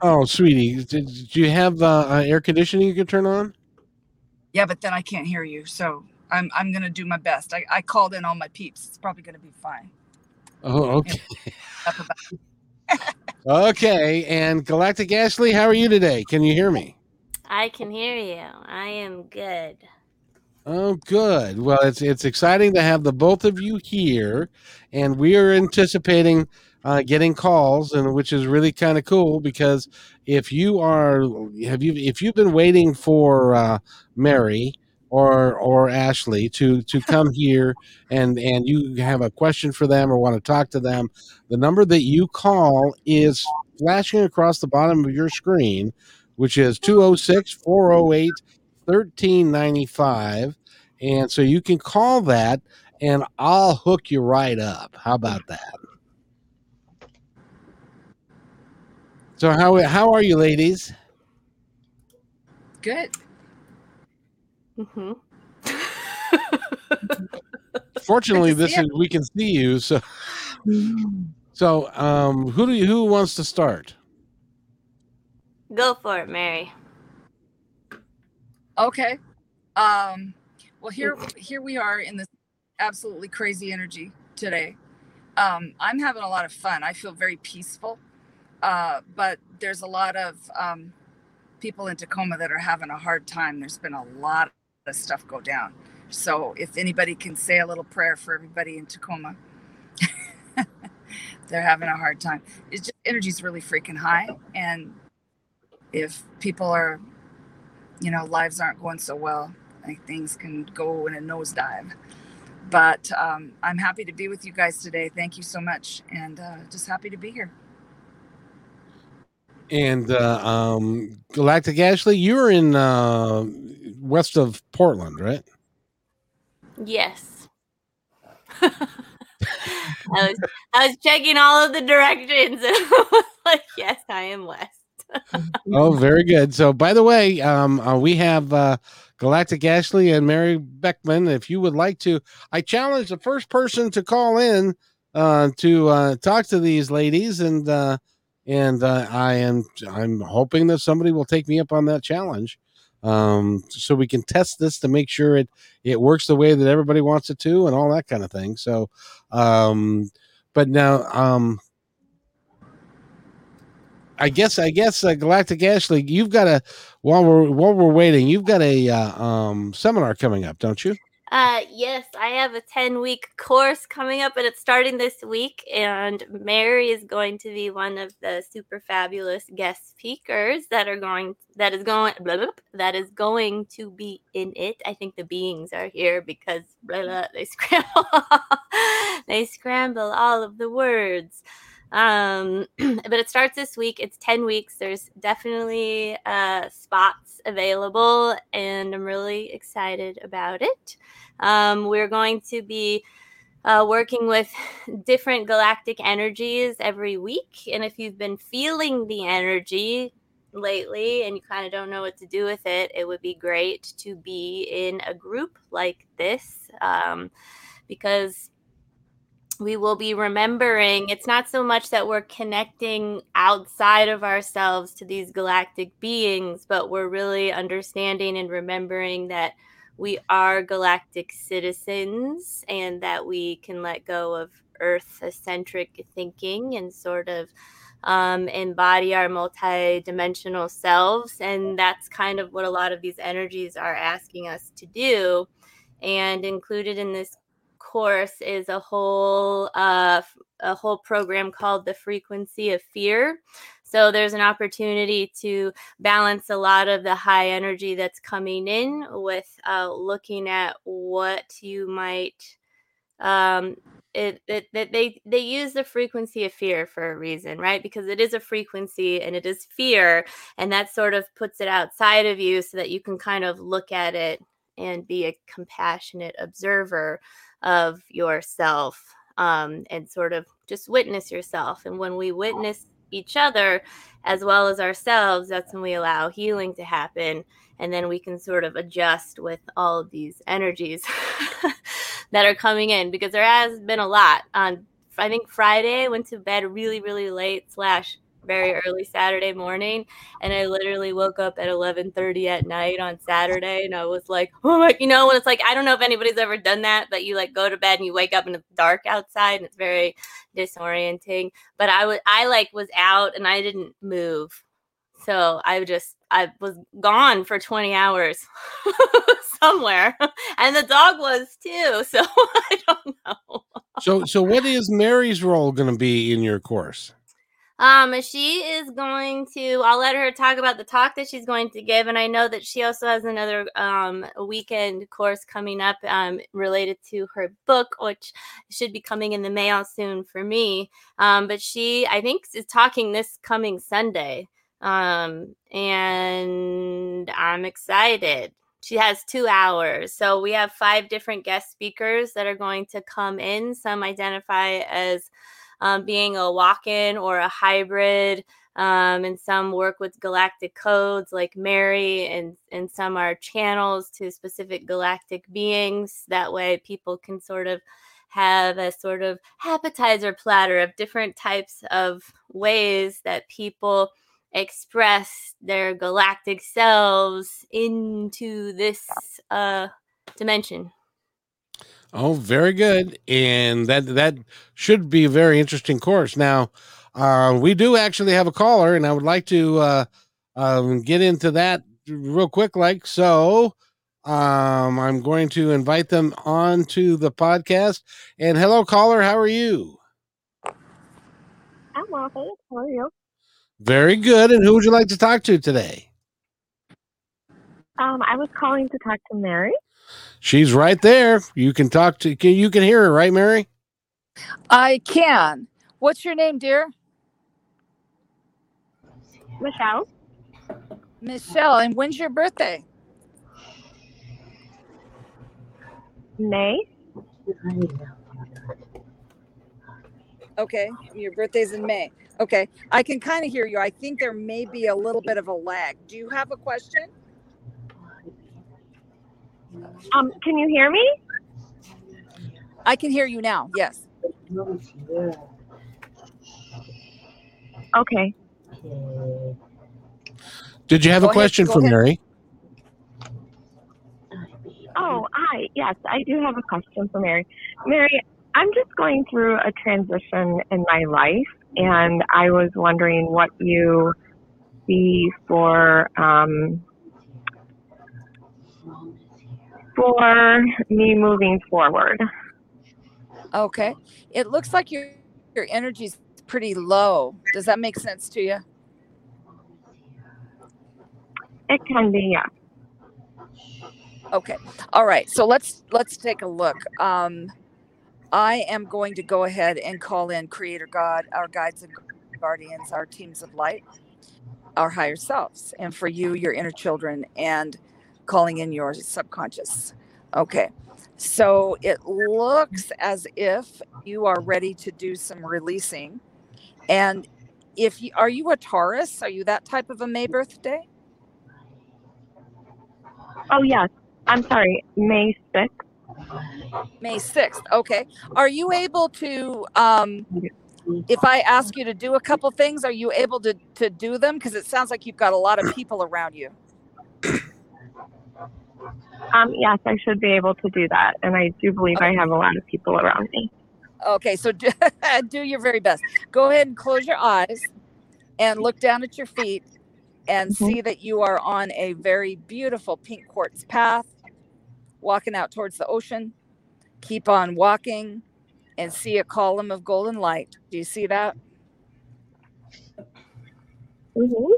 Oh, sweetie, did, did you have uh, uh, air conditioning you could turn on? yeah, but then I can't hear you. So I'm I'm going to do my best. I, I called in all my peeps. It's probably going to be fine. Oh, okay. Okay, and Galactic Ashley, how are you today? Can you hear me? I can hear you. I am good. Oh, good. Well, it's it's exciting to have the both of you here, and we are anticipating uh, getting calls, and which is really kind of cool because if you are have you if you've been waiting for uh, Mary or or Ashley to to come here and and you have a question for them or want to talk to them, the number that you call is flashing across the bottom of your screen, which is 206 408 1395 and so you can call that and I'll hook you right up. How about that? So how how are you ladies? Good. Mm hmm. Fortunately Good this is we can see you so so um who do you who wants to start? Go for it, Mary. Okay. Um well here here we are in this absolutely crazy energy today. Um I'm having a lot of fun. I feel very peaceful. Uh but there's a lot of um people in Tacoma that are having a hard time. There's been a lot of stuff go down. So if anybody can say a little prayer for everybody in Tacoma. they're having a hard time. It's just energy's really freaking high and if people are you know lives aren't going so well I think things can go in a nosedive. But um, I'm happy to be with you guys today. Thank you so much, and uh, just happy to be here. And uh, um Galactic Ashley, you're in uh west of Portland, right? Yes. I was I was checking all of the directions and I was like, yes, I am west. Oh, very good. So, by the way, um, uh, we have uh, Galactic Ashley and Mary Beckman. If you would like to, I challenge the first person to call in uh, to uh, talk to these ladies, and uh, and uh, I am I'm hoping that somebody will take me up on that challenge, um, so we can test this to make sure it it works the way that everybody wants it to, and all that kind of thing. So, um, but now, um, I guess I guess uh, Galactic Ashley, you've got a while we're while we're waiting, you've got a uh, um, seminar coming up, don't you? Uh, yes, I have a 10 week course coming up and it's starting this week. And Mary is going to be one of the super fabulous guest speakers that are going, that is going, blah, blah, that is going to be in it. I think the beings are here because blah, blah, they scramble, they scramble all of the words. Um, but it starts this week. It's 10 weeks. There's definitely uh, spots available, and I'm really excited about it. Um, we're going to be uh, working with different galactic energies every week. And if you've been feeling the energy lately and you kind of don't know what to do with it, it would be great to be in a group like this um, because we will be remembering. It's not so much that we're connecting outside of ourselves to these galactic beings, but we're really understanding and remembering that we are galactic citizens and that we can let go of earth centric thinking and sort of um, embody our multi-dimensional selves. And that's kind of what a lot of these energies are asking us to do. And included in this course is a whole uh, a whole program called the frequency of fear. So there's an opportunity to balance a lot of the high energy that's coming in with uh, looking at what you might um, it, they they use the frequency of fear for a reason right? Because it is a frequency and it is fear and that sort of puts it outside of you so that you can kind of look at it and be a compassionate observer of yourself um, and sort of just witness yourself. And when we witness each other as well as ourselves, that's when we allow healing to happen. And then we can sort of adjust with all of these energies that are coming in because there has been a lot. On I think Friday, went to bed really, really late, slash very early Saturday morning, and I literally woke up at 11:30 at night on Saturday, and I was like, "Oh my!" You know, when it's like I don't know if anybody's ever done that, but you like go to bed and you wake up and it's dark outside, and it's very disorienting. But I was, I like was out and I didn't move, so I just I was gone for 20 hours somewhere, and the dog was too. So I don't know. So, so what is Mary's role going to be in your course? Um, she is going to. I'll let her talk about the talk that she's going to give, and I know that she also has another um weekend course coming up um related to her book, which should be coming in the mail soon for me. Um, but she, I think, is talking this coming Sunday. Um, and I'm excited. She has two hours. So we have five different guest speakers that are going to come in. Some identify as um, being a walk in or a hybrid. Um, and some work with galactic codes like Mary, and, and some are channels to specific galactic beings. That way, people can sort of have a sort of appetizer platter of different types of ways that people express their galactic selves into this uh, dimension. Oh, very good. And that that should be a very interesting course. Now, uh, we do actually have a caller, and I would like to uh, um, get into that real quick. Like so, um, I'm going to invite them on to the podcast. And hello, caller. How are you? I'm well, thanks. How are you? Very good. And who would you like to talk to today? Um, I was calling to talk to Mary. She's right there. You can talk to. Can you can hear her, right, Mary? I can. What's your name, dear? Michelle. Michelle. And when's your birthday? May. Okay, your birthday's in May. Okay, I can kind of hear you. I think there may be a little bit of a lag. Do you have a question? Um, can you hear me? I can hear you now. Yes. Okay. Did you have Go a question go for ahead. Mary? Oh, hi. Yes, I do have a question for Mary. Mary, I'm just going through a transition in my life, and I was wondering what you see for um, for me moving forward. Okay. It looks like your your energy's pretty low. Does that make sense to you? It can be, yeah. Okay. All right. So let's let's take a look. Um I am going to go ahead and call in creator God, our guides and guardians, our teams of light, our higher selves, and for you your inner children and calling in your subconscious. Okay. So it looks as if you are ready to do some releasing. And if you are you a Taurus? Are you that type of a May birthday? Oh, yes. I'm sorry, May 6th. May 6th. Okay. Are you able to um if I ask you to do a couple things, are you able to to do them because it sounds like you've got a lot of people around you. Um, yes, I should be able to do that. And I do believe I have a lot of people around me. Okay, so do, do your very best. Go ahead and close your eyes and look down at your feet and Mhm. see that you are on a very beautiful pink quartz path walking out towards the ocean. Keep on walking and see a column of golden light. Do you see that? hmm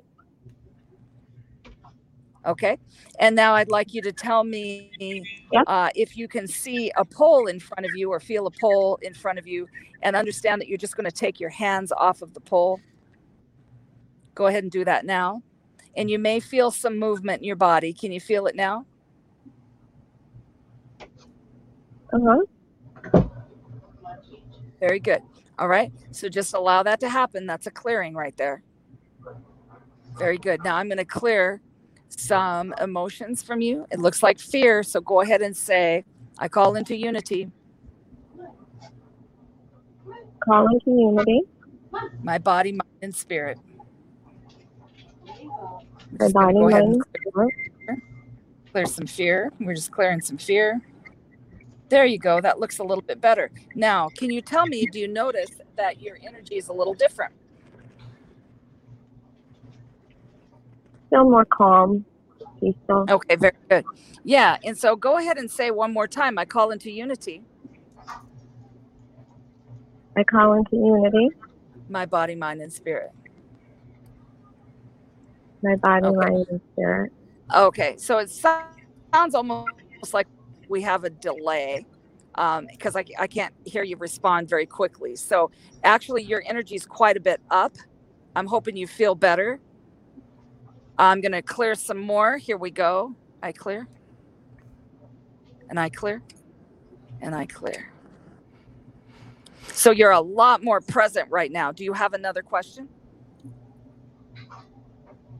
Okay. And now I'd like you to tell me Yep. uh, if you can see a pole in front of you or feel a pole in front of you and understand that you're just going to take your hands off of the pole. Go ahead and do that now. And you may feel some movement in your body. Can you feel it now? Uh-huh. Very good. All right. So just allow that to happen. That's a clearing right there. Very good. Now I'm going to clear some emotions from you. It looks like fear. So go ahead and say, I call into unity. Call in community. my body, mind, and spirit. My body, mind, and spirit. clear some fear. We're just clearing some fear. There you go. That looks a little bit better. Now, can you tell me, do you notice that your energy is a little different? Feel more calm, peaceful. Okay, very good. Yeah. And so go ahead and say one more time I call into unity, I call into unity. my body, mind, and spirit. My body, Okay. mind, and spirit. Okay. So it sounds almost like we have a delay um, because I, I can't hear you respond very quickly. So actually, your energy is quite a bit up. I'm hoping you feel better. I'm going to clear some more. Here we go. I clear. And I clear. And I clear. So you're a lot more present right now. Do you have another question?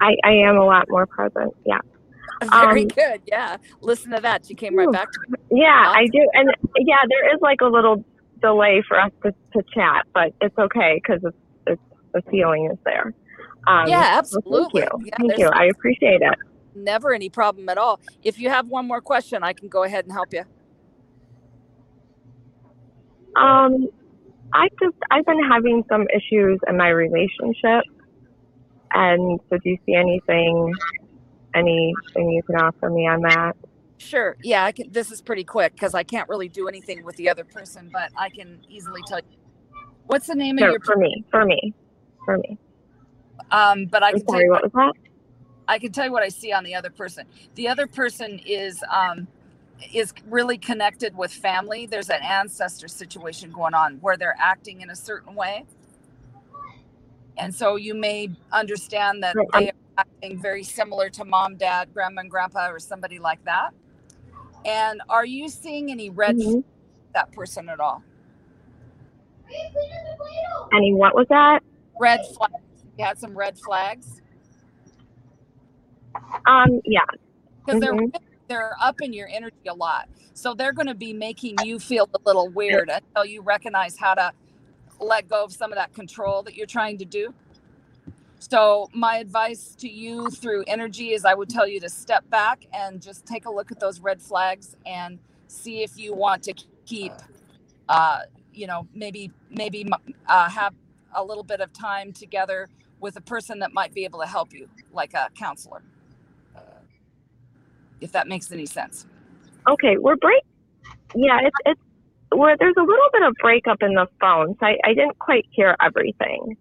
I, I am a lot more present. Yeah. Very Um, good. Yeah. Listen to that. She came right back to me. Yeah, I do. And yeah, there is like a little delay for us to, to chat, but it's okay because it's, it's, the feeling is there. Um, Yeah, so absolutely. Thank you. Yeah, thank you. I appreciate it. never any problem at all. If you have one more question, I can go ahead and help you. Um, I just I've been having some issues in my relationship, and so do you see anything, anything you can offer me on that? Sure. Yeah, I can. This is pretty quick because I can't really do anything with the other person, but I can easily tell you. What's the name No, of your? for me, for me, for me. Um, but I I'm can tell you What was that? I can tell you what I see on the other person. The other person is um, is really connected with family. There's an ancestor situation going on where they're acting in a certain way, and so you may understand that Right, they are acting very similar to mom, dad, grandma, and grandpa, or somebody like that. And are you seeing any red Mhm. that person at all? Any what was that? Red flags. You had some red flags Um, yeah. because Mhm. they're they're up in your energy a lot. So they're going to be making you feel a little weird until you recognize how to let go of some of that control that you're trying to do. So my advice to you through energy is I would tell you to step back and just take a look at those red flags and see if you want to keep uh you know maybe maybe uh, have a little bit of time together with a person that might be able to help you like a counselor if that makes any sense Okay, we're break. Yeah, it's it's where there's a little bit of breakup in the phone, so I, I didn't quite hear everything,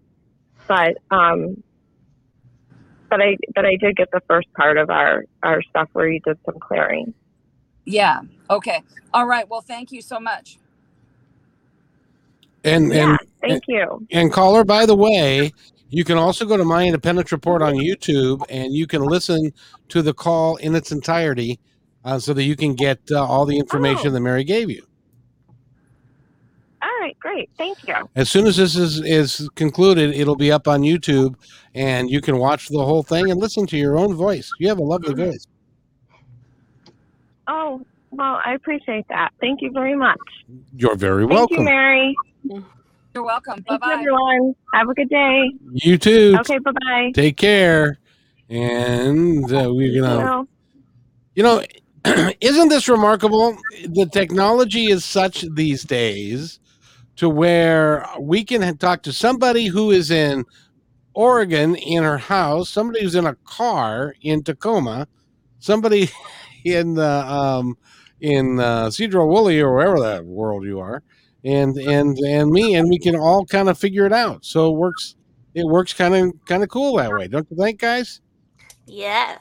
but um, but I but I did get the first part of our our stuff where you did some clearing. Yeah. Okay. All right. Well, thank you so much. And Yeah, and thank you. and caller, by the way, you can also go to My Independence Report on YouTube, and you can listen to the call in its entirety, uh, so that you can get uh, all the information Oh. that Mary gave you. All right, great. Thank you. As soon as this is is concluded, it'll be up on YouTube, and you can watch the whole thing and listen to your own voice. You have a lovely voice. Oh, well, I appreciate that. Thank you very much. You're very Thank you, welcome. Mary. You're welcome. Bye bye. everyone. Have a good day. You too. Okay, bye bye. Take care. And uh, we're gonna. You know, isn't this remarkable? The technology is such these days to where we can talk to somebody who is in Oregon in her house, somebody who's in a car in Tacoma, somebody in the um, in uh, Sedro-Woolley or wherever that world you are, and and and me, and we can all kind of figure it out. So it works. It works kind of kind of cool that way, don't you think, guys? Yes.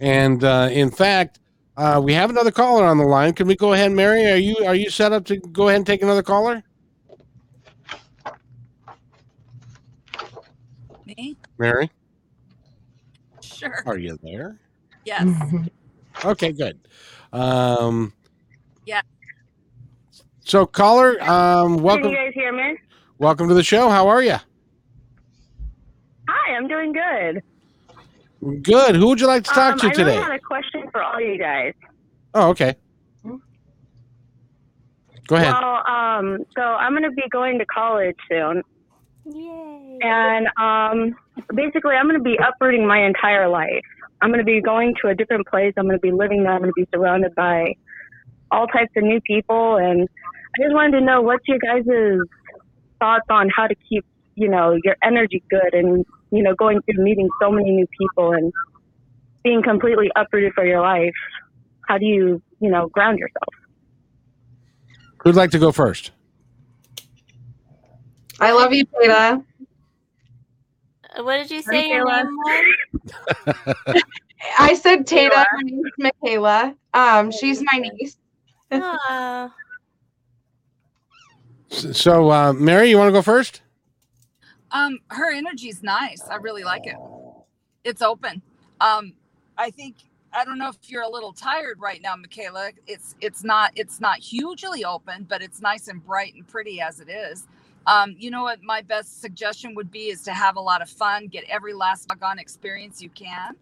And uh, in fact, uh, we have another caller on the line. Can we go ahead, Mary? Are you are you set up to go ahead and take another caller? Me? Mary, Sure. are you there? Yes. Okay, good. Um, Yeah. So, caller, um, Can welcome you guys hear me? welcome to the show. How are you? Hi, I'm doing good. Good. Who would you like to talk um, to I today? really had a question for all you guys. Oh, okay. Go ahead. Well, um, so I'm going to be going to college soon, Yay. and um, basically, I'm going to be uprooting my entire life. I'm going to be going to a different place. I'm going to be living there. I'm going to be surrounded by all types of new people, and I just wanted to know what's your guys' thoughts on how to keep, you know, your energy good, and you know, going through meeting so many new people and being completely uprooted for your life. How do you, you know, ground yourself? Who'd like to go first? I love you, Tata. Uh, What did you say your name was? I said Tata. Michaela. My name's Michaela. Um, she's my niece. Aw. So, uh, Mary, you want to go first? Um, her energy's nice. I really like it. It's open. Um, I think I don't know if you're a little tired right now, Michaela. It's it's not it's not hugely open, but it's nice and bright and pretty as it is. Um, you know what my best suggestion would be is to have a lot of fun, get every last doggone experience you can.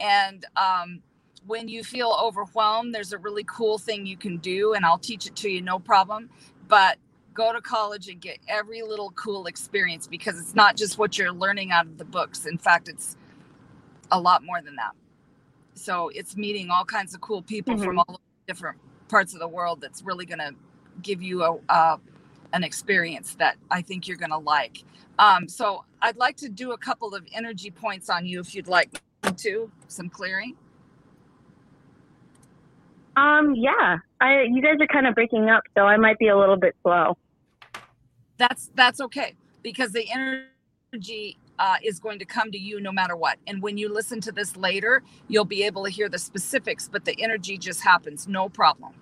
And um, when you feel overwhelmed, there's a really cool thing you can do, and I'll teach it to you, no problem. But go to college and get every little cool experience because it's not just what you're learning out of the books. In fact, it's a lot more than that. So it's meeting all kinds of cool people from all different parts of the world that's really going to give you a uh, an experience that I think you're going to like. Um, so I'd like to do a couple of energy points on you if you'd like to, some clearing. Um, yeah. I you guys are kind of breaking up, so I might be a little bit slow. That's that's okay because the energy uh, is going to come to you no matter what. And when you listen to this later you'll be able to hear the specifics but the energy just happens no problem.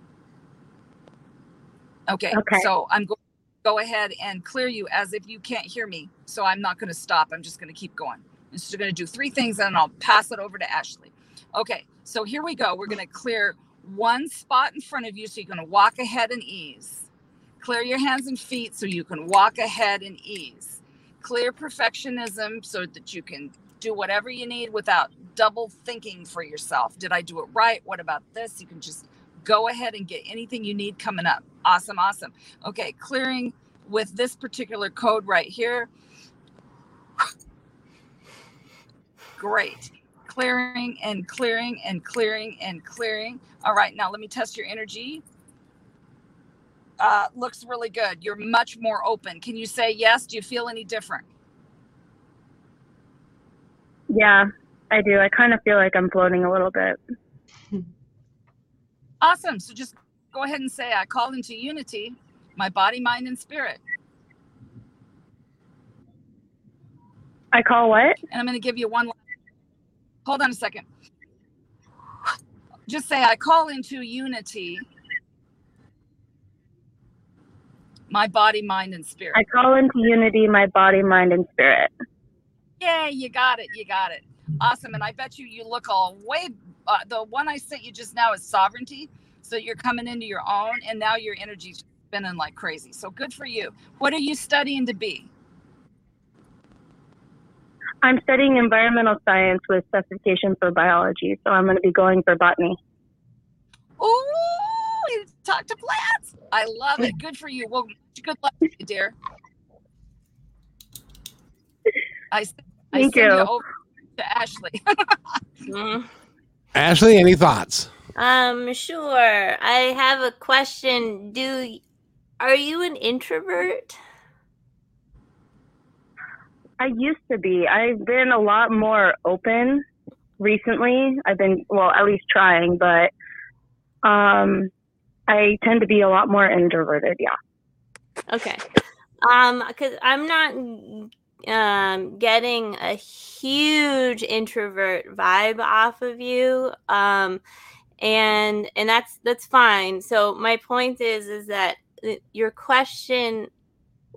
Okay, Okay. so i'm going to go ahead and clear you as if you can't hear me so i'm not going to stop i'm just going to keep going. I'm just going to do three things and i'll pass it over to ashley. Okay so here we go we're going to clear one spot in front of you so you're going to walk ahead and ease Clear your hands and feet so you can walk ahead and ease. Clear perfectionism so that you can do whatever you need without double thinking for yourself. Did I do it right? What about this? You can just go ahead and get anything you need coming up. Awesome, awesome. Okay, clearing with this particular code right here. Great. Clearing and clearing and clearing and clearing. All right, now let me test your energy uh, looks really good. You're much more open. Can you say yes? Do you feel any different? Yeah, I do. I kind of feel like I'm floating a little bit. Awesome. So just go ahead and say, I call into unity my body, mind, and spirit. I call what? And I'm going to give you one. Hold on a second. Just say, I call into unity my body, mind, and spirit. I call into unity my body, mind, and spirit. Yeah, you got it. You got it. Awesome. And I bet you you look all way. Uh, the one I sent you just now is sovereignty. So you're coming into your own, and now your energy's spinning like crazy. So good for you. What are you studying to be? I'm studying environmental science with specification for biology, so I'm going to be going for botany. Ooh, you talk to plants. I love it. Good for you. Well, good luck, dear. I, I Thank send you. you. over to Ashley. Mm. Ashley, any thoughts? Um, sure. I have a question. Do are you an introvert? I used to be. I've been a lot more open recently. I've been, well, at least trying, but um, I tend to be a lot more introverted. Yeah. Okay. Um, because I'm not um getting a huge introvert vibe off of you. Um, and and that's that's fine. So my point is is that uh, your question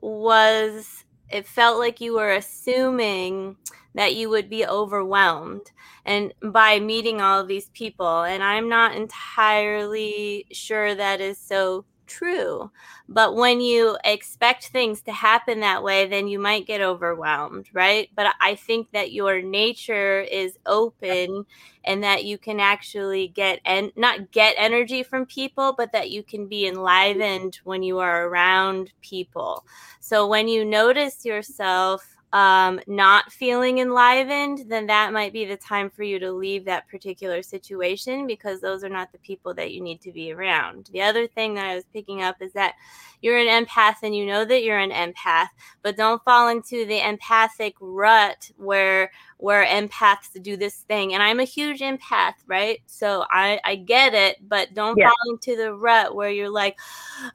was it felt like you were assuming that you would be overwhelmed and by meeting all of these people and i'm not entirely sure that is so true but when you expect things to happen that way then you might get overwhelmed right? But i think that your nature is open and that you can actually get and not get energy from people but that you can be mm-hmm. enlivened when you are around people. So when you notice yourself um, not feeling enlivened, then that might be the time for you to leave that particular situation because those are not the people that you need to be around. The other thing that I was picking up is that you're an empath and you know that you're an empath, but don't fall into the empathic rut where where empaths do this thing. And I'm a huge empath, right? So I, I get it, but don't Yeah. fall into the rut where you're like,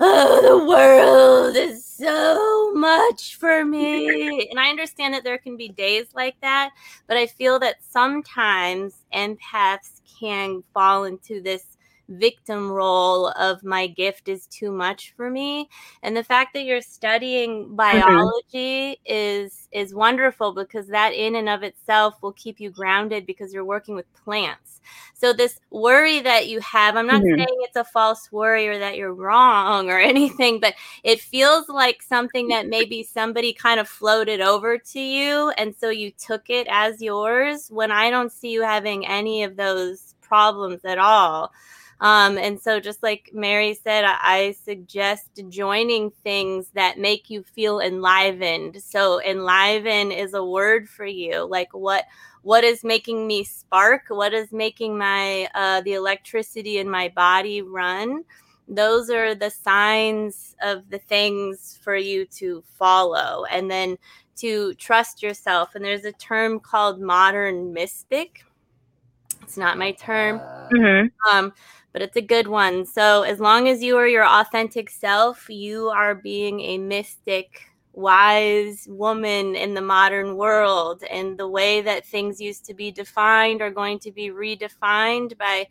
oh, the world is so much for me. And I understand that there can be days like that, but I feel that sometimes empaths can fall into this victim role of my gift is too much for me. And the fact that you're studying biology is is wonderful because that in and of itself will keep you grounded because you're working with plants. So this worry that you have i'm not Mhm. saying it's a false worry or that you're wrong or anything but it feels like something that maybe somebody kind of floated over to you and so you took it as yours when i don't see you having any of those problems at all um, and so, just like Mary said, I, I suggest joining things that make you feel enlivened. So, enliven is a word for you. Like, what what is making me spark? What is making my uh, the electricity in my body run? Those are the signs of the things for you to follow, and then to trust yourself. And there's a term called modern mystic. It's not my term hmm um, but it's a good one. So as long as you are your authentic self, you are being a mystic, wise woman in the modern world. And the way that things used to be defined are going to be redefined by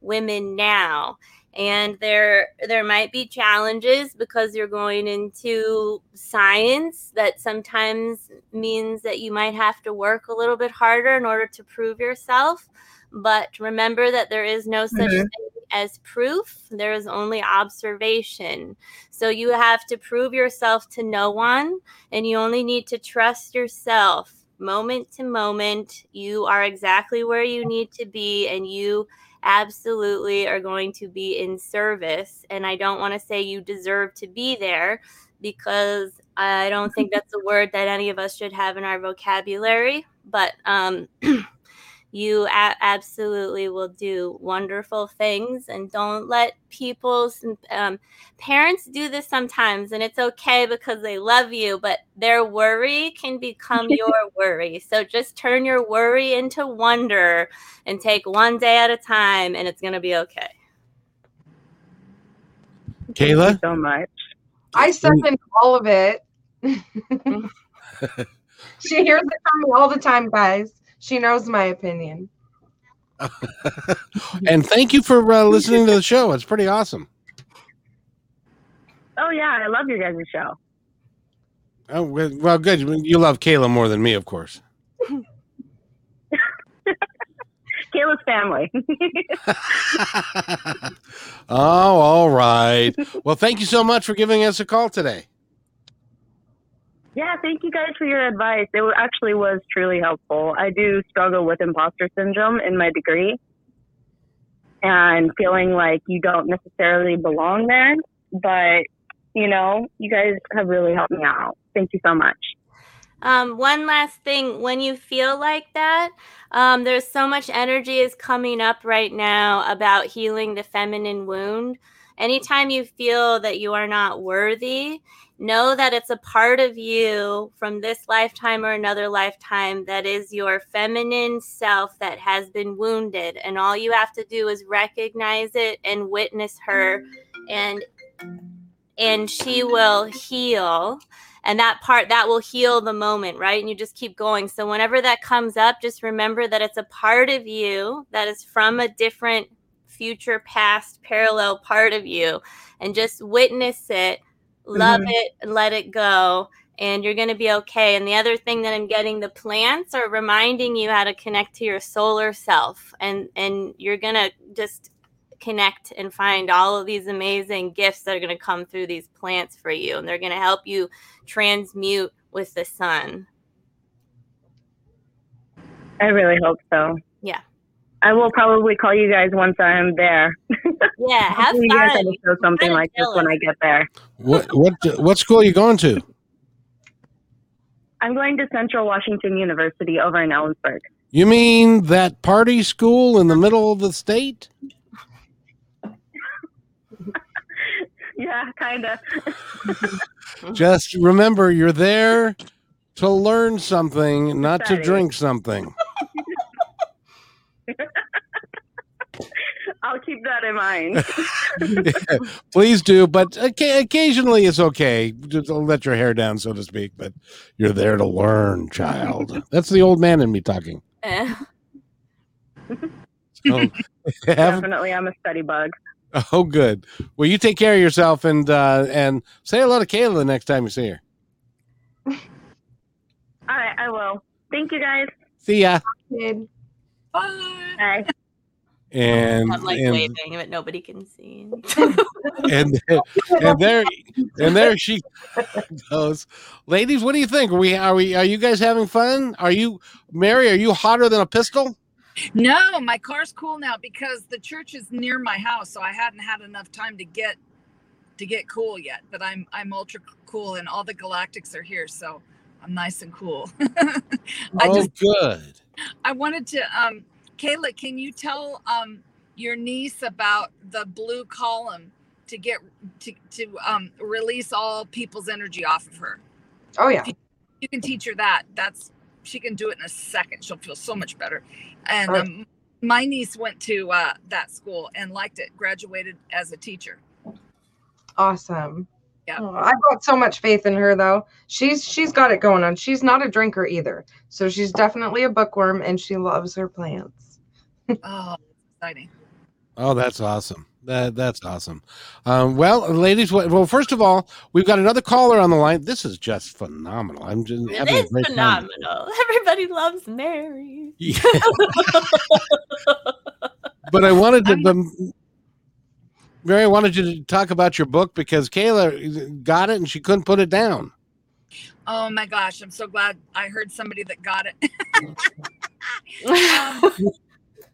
women now. And there there might be challenges because you're going into science that sometimes means that you might have to work a little bit harder in order to prove yourself. But remember that there is no such Mhm. thing as proof, there is only observation. So you have to prove yourself to no one, and you only need to trust yourself. Moment to moment, you are exactly where you need to be, and you absolutely are going to be in service. And I don't want to say you deserve to be there because I don't think that's a word that any of us should have in our vocabulary. But um, you a- absolutely will do wonderful things and don't let people's um, parents do this sometimes and it's okay because they love you but their worry can become your worry so just turn your worry into wonder and take one day at a time and it's going to be okay Kayla? Thank you so much. I second all of it. she hears it from me all the time, guys. She knows my opinion. and thank you for uh, listening to the show. It's pretty awesome. Oh yeah, I love your guys' show. Oh, well, well, good. You love Kayla more than me, of course. Kayla's family. oh, all right. Well, thank you so much for giving us a call today. Yeah, thank you guys for your advice. It actually was truly helpful. I do struggle with imposter syndrome in my degree and feeling like you don't necessarily belong there. But, you know, you guys have really helped me out. Thank you so much. Um, one last thing, when you feel like that, um, there's so much energy is coming up right now about healing the feminine wound. Anytime you feel that you are not worthy, know that it's a part of you from this lifetime or another lifetime that is your feminine self that has been wounded. And all you have to do is recognize it and witness her and and she will heal and that part that will heal the moment right and you just keep going so whenever that comes up just remember that it's a part of you that is from a different future past parallel part of you and just witness it love Mhm. it and let it go and you're going to be okay and the other thing that i'm getting the plants are reminding you how to connect to your solar self and and you're going to just connect and find all of these amazing gifts that are going to come through these plants for you and they're going to help you transmute with the sun I really hope so. Yeah. I will probably call you guys once I'm there. yeah have Hopefully you guys have to show something kinda like this when I get there. What what what school are you going to? I'm going to Central Washington University over in Ellensburg. You mean that party school in the middle of the state? Yeah, kind of. Just remember, you're there to learn something, not to drink something. I'll keep that in mind. Please do, but occa- occasionally it's okay. Just let your hair down, so to speak. But you're there to learn, child. That's the old man in me talking. Eh. So, have, Definitely, I'm a study bug. oh, good. Well, you take care of yourself and uh, and say hello to Kayla the next time you see her. All right, I will. Thank you guys. See ya. Kid. Bye. Bye. And i'm like and, waving but nobody can see and and there and there she goes. Ladies, what do you think? Are we are we are you guys having fun? Are you Mary? Are you hotter than a pistol? No, my car's cool now because the church is near my house, so I hadn't had enough time to get to get cool yet. But I'm I'm ultra cool, and all the galactics are here, so I'm nice and cool. I oh, just good. I wanted to um Kayla, can you tell um your niece about the blue column to get to to um release all people's energy off of her? Oh yeah. You can teach her that. That's she can do it in a second. She'll feel so much better. And Right. um, my niece went to uh, that school and liked it. Graduated as a teacher. Awesome. Yeah. Oh, I've got so much faith in her though. She's she's got it going on. She's not a drinker either. So she's definitely a bookworm and she loves her plants. Oh, exciting. Oh, that's awesome. That that's awesome. Um, well, ladies, well, well, first of all, we've got another caller on the line. This is just phenomenal. I'm just it having a is great time. phenomenal everybody loves mary Yeah. but I wanted to, I'm- Mary, I wanted you to talk about your book because Kayla got it and she couldn't put it down. Oh my gosh, I'm so glad I heard somebody that got it. um,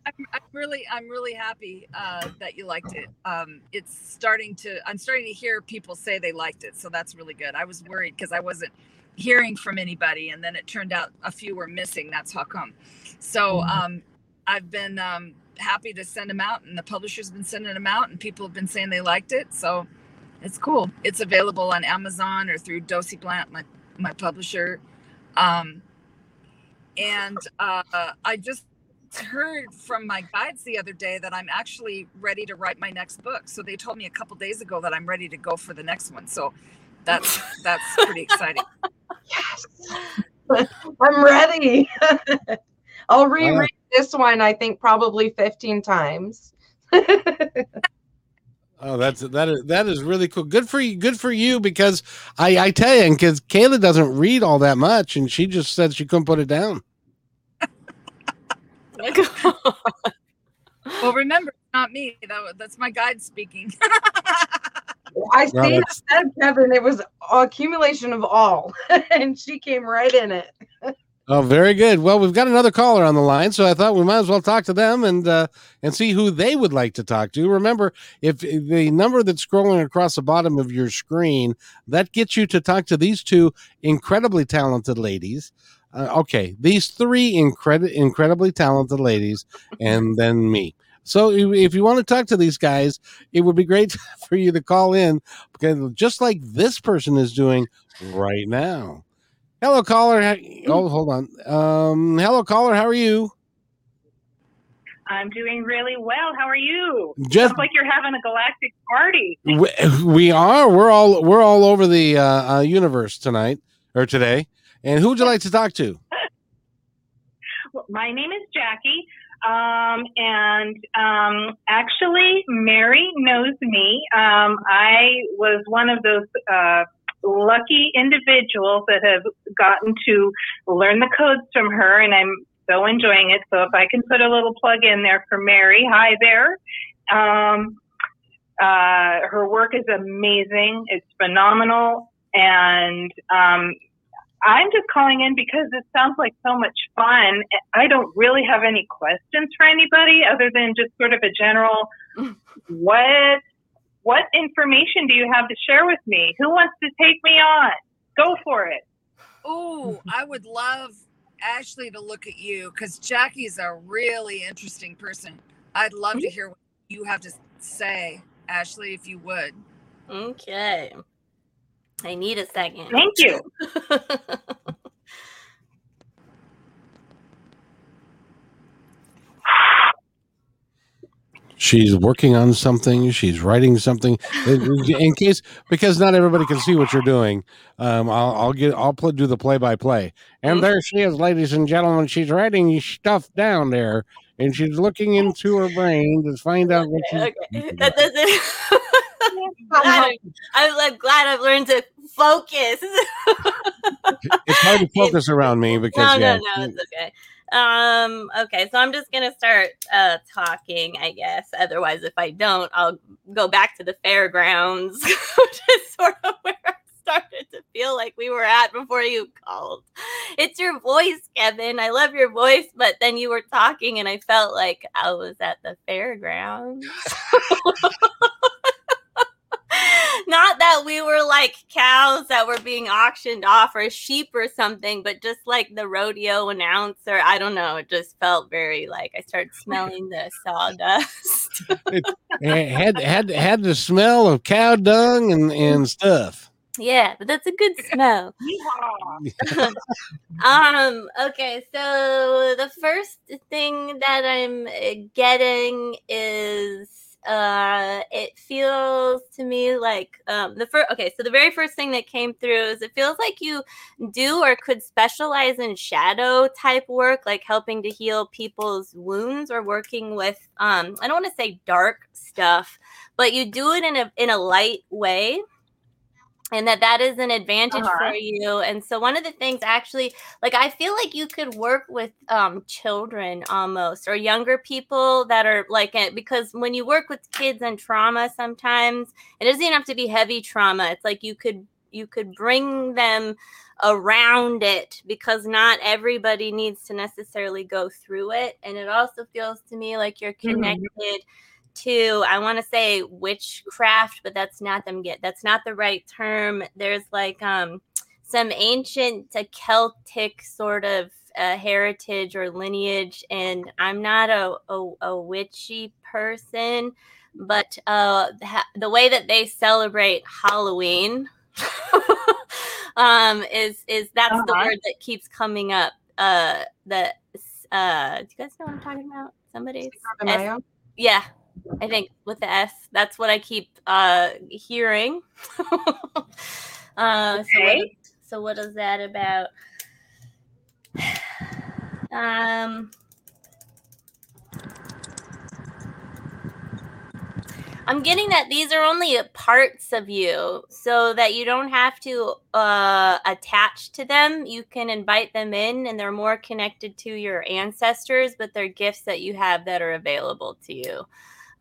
I'm, I'm really, I'm really happy uh, that you liked it. Um, it's starting to, I'm starting to hear people say they liked it, so that's really good. I was worried because I wasn't hearing from anybody, and then it turned out a few were missing. That's how come. So um, I've been um, happy to send them out, and the publisher's been sending them out, and people have been saying they liked it. So it's cool. It's available on Amazon or through Dosey Blant, my my publisher. Um, and uh, I just heard from my guides the other day that I'm actually ready to write my next book. So they told me a couple days ago that I'm ready to go for the next one. So that's that's pretty exciting. Yes. I'm ready. I'll reread this one, I think, probably 15 times. Oh, that's that is that is really cool. Good for you. Good for you because I I tell you, because Kayla doesn't read all that much, and she just said she couldn't put it down. Well, remember, not me. That, that's my guide speaking. I No, see that's- said, Kevin, it was accumulation of all, and she came right in it. Oh, very good. Well, we've got another caller on the line, so I thought we might as well talk to them and uh, and see who they would like to talk to. Remember, if the number that's scrolling across the bottom of your screen that gets you to talk to these two incredibly talented ladies. Uh, okay, these three incredi- incredibly talented ladies, and then me. So if if you want to talk to these guys, it would be great for you to call in because just like this person is doing right now. Hello, caller. Oh, hold on. Um, hello, caller. How are you? I'm doing really well. How are you? Just Sounds like you're having a galactic party. we, we are. We're all we're all over the uh, uh, universe tonight or today. And who would you like to talk to? Well, My name is Jackie, um, and um, actually, Mary knows me. Um, I was one of those uh, lucky individuals that have gotten to learn the codes from her, and I'm so enjoying it. So, if I can put a little plug in there for Mary, hi there. Um, uh, her work is amazing. It's phenomenal, and um, I'm just calling in because it sounds like so much fun. I don't really have any questions for anybody other than just sort of a general what what information do you have to share with me? Who wants to take me on? Go for it. Ooh, I would love Ashley to look at you because Jackie's a really interesting person. I'd love to mm-hmm. hear what you have to say, Ashley, if you would. Okay. I need a second. Thank you. She's working on something. She's writing something. In, case, because not everybody can see what you're doing, um, I'll, I'll get. I'll do the play by play. And there she is, ladies and gentlemen. She's writing stuff down there, and she's looking into her brain to find out what she's. okay. That doesn't. glad I- I'm glad I've learned to focus. It's hard to focus around me because no, yeah. no, no, it's okay. Um, okay, so I'm just gonna start uh talking, I guess. Otherwise, if I don't, I'll go back to the fairgrounds, which is sort of where I started to feel like we were at before you called. It's your voice, Kevin. I love your voice, but then you were talking and I felt like I was at the fairgrounds. Not that we were like cows that were being auctioned off or sheep or something, but just like the rodeo announcer. I don't know. It just felt very like I started smelling the sawdust. It had had had the smell of cow dung and and stuff. yeah, but that's a good smell. Um, okay, so the first thing that I'm uh, getting is uh it feels to me like um the first okay so the very first thing that came through is it feels like you do or could specialize in shadow type work like helping to heal people's wounds or working with um i don't want to say dark stuff but you do it in a in a light way and that that is an advantage Uh-huh. for you and so one of the things actually like i feel like you could work with um children almost or younger people that are like it because when you work with kids and trauma sometimes it doesn't even have to be heavy trauma it's like you could you could bring them around it because not everybody needs to necessarily go through it and it also feels to me like you're Mhm. connected to i want to say witchcraft but that's not them get that's not the right term there's like um some ancient uh, celtic sort of uh, heritage or lineage and i'm not a, a, a witchy person but uh ha- the way that they celebrate halloween um is is that's the Uh-huh. word that keeps coming up uh the uh do you guys know what I'm talking about? Somebody yeah, I think with the S. That's what I keep uh hearing. uh so, what, Okay. so what is that about? Um I'm getting that these are only parts of you so that you don't have to uh, attach to them. You can invite them in and they're more connected to your ancestors, but they're gifts that you have that are available to you.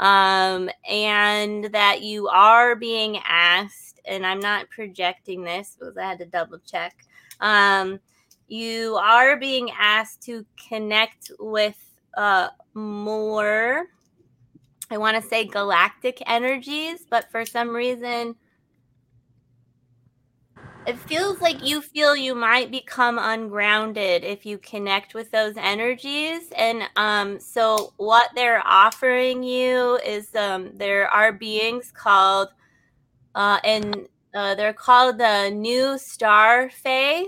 Um, and that you are being asked, and I'm not projecting this because I had to double check. Um, you are being asked to connect with uh, more I want to say galactic energies, but for some reason, it feels like you feel you might become ungrounded if you connect with those energies. And um, so, what they're offering you is um, there are beings called, uh, and uh, they're called the New Star Fae,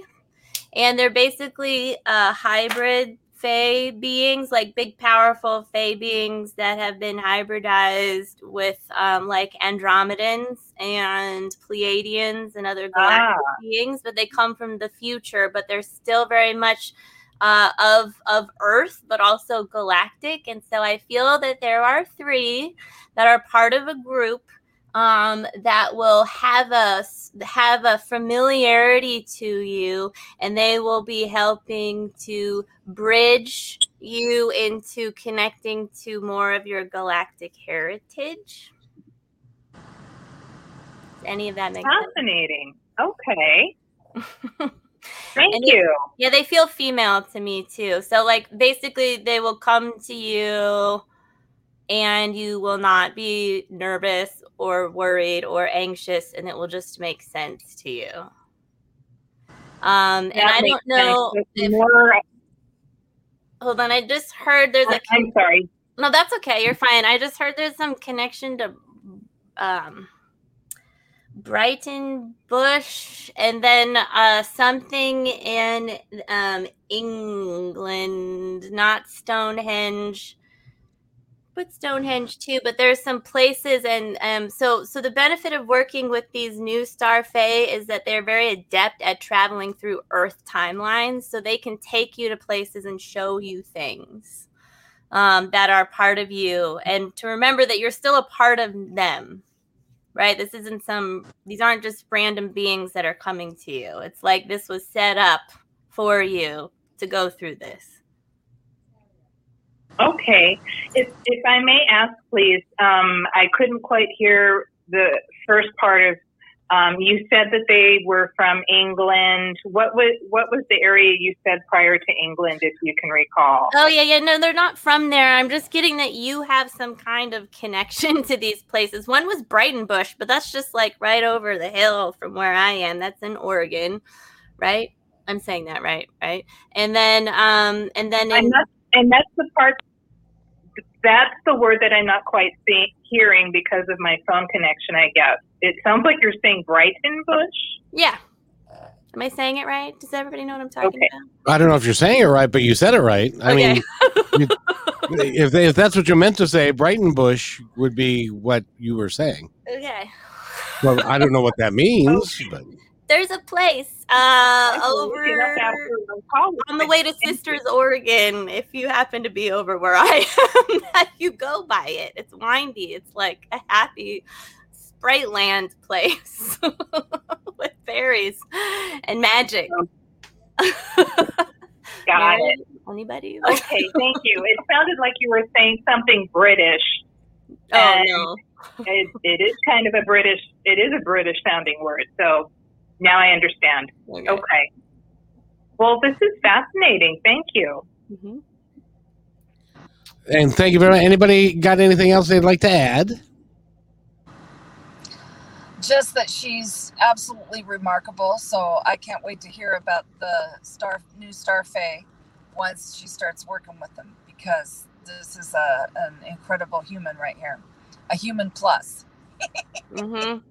and they're basically a hybrid Fey beings, like big, powerful Fey beings that have been hybridized with um, like Andromedans and Pleiadians and other galactic Ah. beings, but they come from the future, but they're still very much uh, of of Earth, but also galactic. And so I feel that there are three that are part of a group um, that will have a have a familiarity to you and they will be helping to bridge you into connecting to more of your galactic heritage. Does any of that make sense? Fascinating. Okay. Thank And you. Yeah, they feel female to me too. So, like, basically, they will come to you and you will not be nervous or worried or anxious, and it will just make sense to you. Um, and I don't know. If, more, hold on, I just heard there's a. I'm sorry. No, that's okay. You're fine. I just heard there's some connection to um Brighton Bush and then uh something in um England, not Stonehenge. But Stonehenge too, but there's some places and um so so the benefit of working with these new star fae is that they're very adept at traveling through earth timelines so they can take you to places and show you things um, that are part of you and to remember that you're still a part of them right? This isn't some these aren't just random beings that are coming to you. It's like this was set up for you to go through this Okay. If, if I may ask, please, um, I couldn't quite hear the first part of. Um, you said that they were from England. What was what was the area you said prior to England, if you can recall? oh yeah yeah no they're not from there i'm just getting that you have some kind of connection to these places one was Breitenbush but that's just like right over the hill from where i am that's in oregon right i'm saying that right right and then um and then in, I'm not, and that's the part. That's the word that I'm not quite see, hearing because of my phone connection. I guess it sounds like you're saying Breitenbush. Yeah. Am I saying it right? Does everybody know what I'm talking Okay. about? I don't know if you're saying it right, but you said it right. I Okay. mean, you- if they, if that's what you meant to say, Breitenbush would be what you were saying. Okay. Well, I don't know what that oh. means, but There's a place uh I'll look it up over after the call. on the way to Sisters, Oregon, if you happen to be over where I am, you go by it. It's windy. It's like a happy sprite land place with fairies and magic. Got it. Anybody? Okay, thank you. It sounded like you were saying something British. Oh no. It, it is kind of a British. It is a British sounding word. So now I understand. Okay. Okay. Well, this is fascinating. Thank you. Mhm. and thank you very much. Anybody got anything else they'd like to add? just that she's absolutely remarkable. So I can't wait to hear about the star new Star Fae once she starts working with them because this is a an incredible human right here, a human plus. Mhm.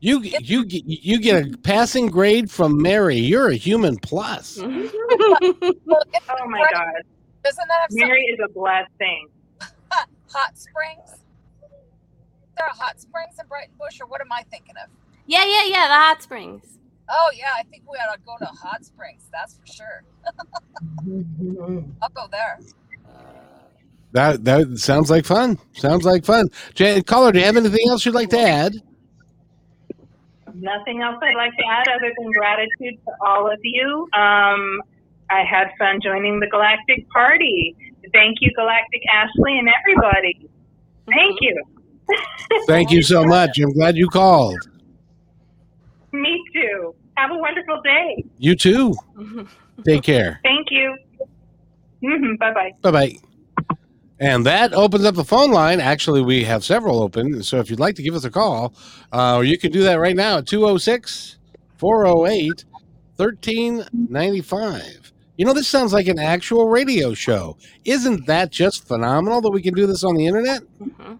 You you get- you get a passing grade from Mary. You're a human plus. Well, it's Oh my God. Doesn't that have? Mary is a blessing. hot springs? Is there a hot springs in Breitenbush, or what am I thinking of? Yeah, yeah, yeah. The hot springs. Oh yeah, I think we ought to go to hot springs. That's for sure. I'll go there. That that sounds like fun. Sounds like fun. Jan, caller, do you have anything else you'd like to add? Nothing else I'd like to add other than gratitude to all of you. Um, I had fun joining the Galactic Party. Thank you, Galactic Ashley, and everybody. Thank you. Thank you so much. I'm glad you called. Me too. Have a wonderful day. You too. Take care. Thank you. hmm Bye bye. Bye bye. And that opens up the phone line. Actually, we have several open. So if you'd like to give us a call, uh, you can do that right now at 206 408 1395. You know, this sounds like an actual radio show. Isn't that just phenomenal that we can do this on the internet? Mhm.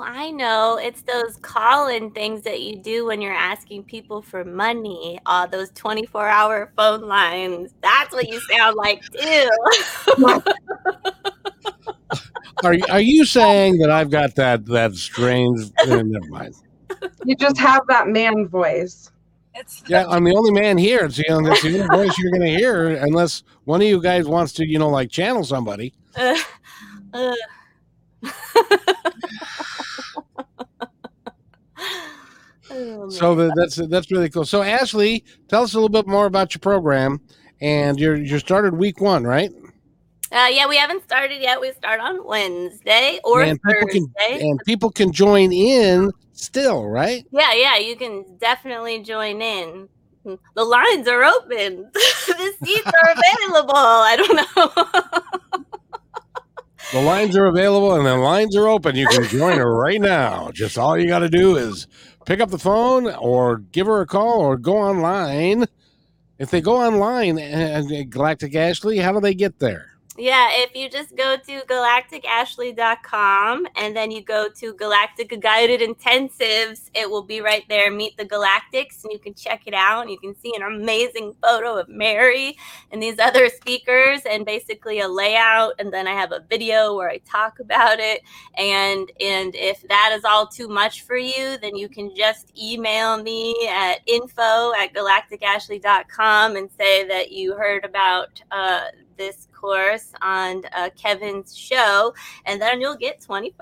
It's great. Oh, I know. It's those call-in things that you do when you're asking people for money. All those 24-hour phone lines. That's what you sound like too. Are, are you saying that I've got that that strange? eh, never mind. You just have that man voice. It's Yeah, I'm the only man here. It's, you know, that's the only voice you're going to hear unless one of you guys wants to, you know, like channel somebody. Uh, uh. Oh, So the, that's that's really cool. So Ashley, tell us a little bit more about your program. And you're you started week one, right? Uh, yeah, we haven't started yet. We start on Wednesday or and people can Thursday. and people can join in still, right? Yeah, yeah, you can definitely join in. The lines are open. the seats are available. I don't know. The lines are available and the lines are open. You can join her right now. Just all you got to do is pick up the phone or give her a call or go online. If they go online, uh, Galactic Ashley, how do they get there? Yeah, if you just go to galacticashley.com and then you go to Galactic Guided Intensives, it will be right there. Meet the Galactics, and you can check it out. And you can see an amazing photo of Mary and these other speakers, and basically a layout. And then I have a video where I talk about it. And and if that is all too much for you, then you can just email me at info at galacticashley.com and say that you heard about uh, this course on uh, Kevin's show, and then you'll get $25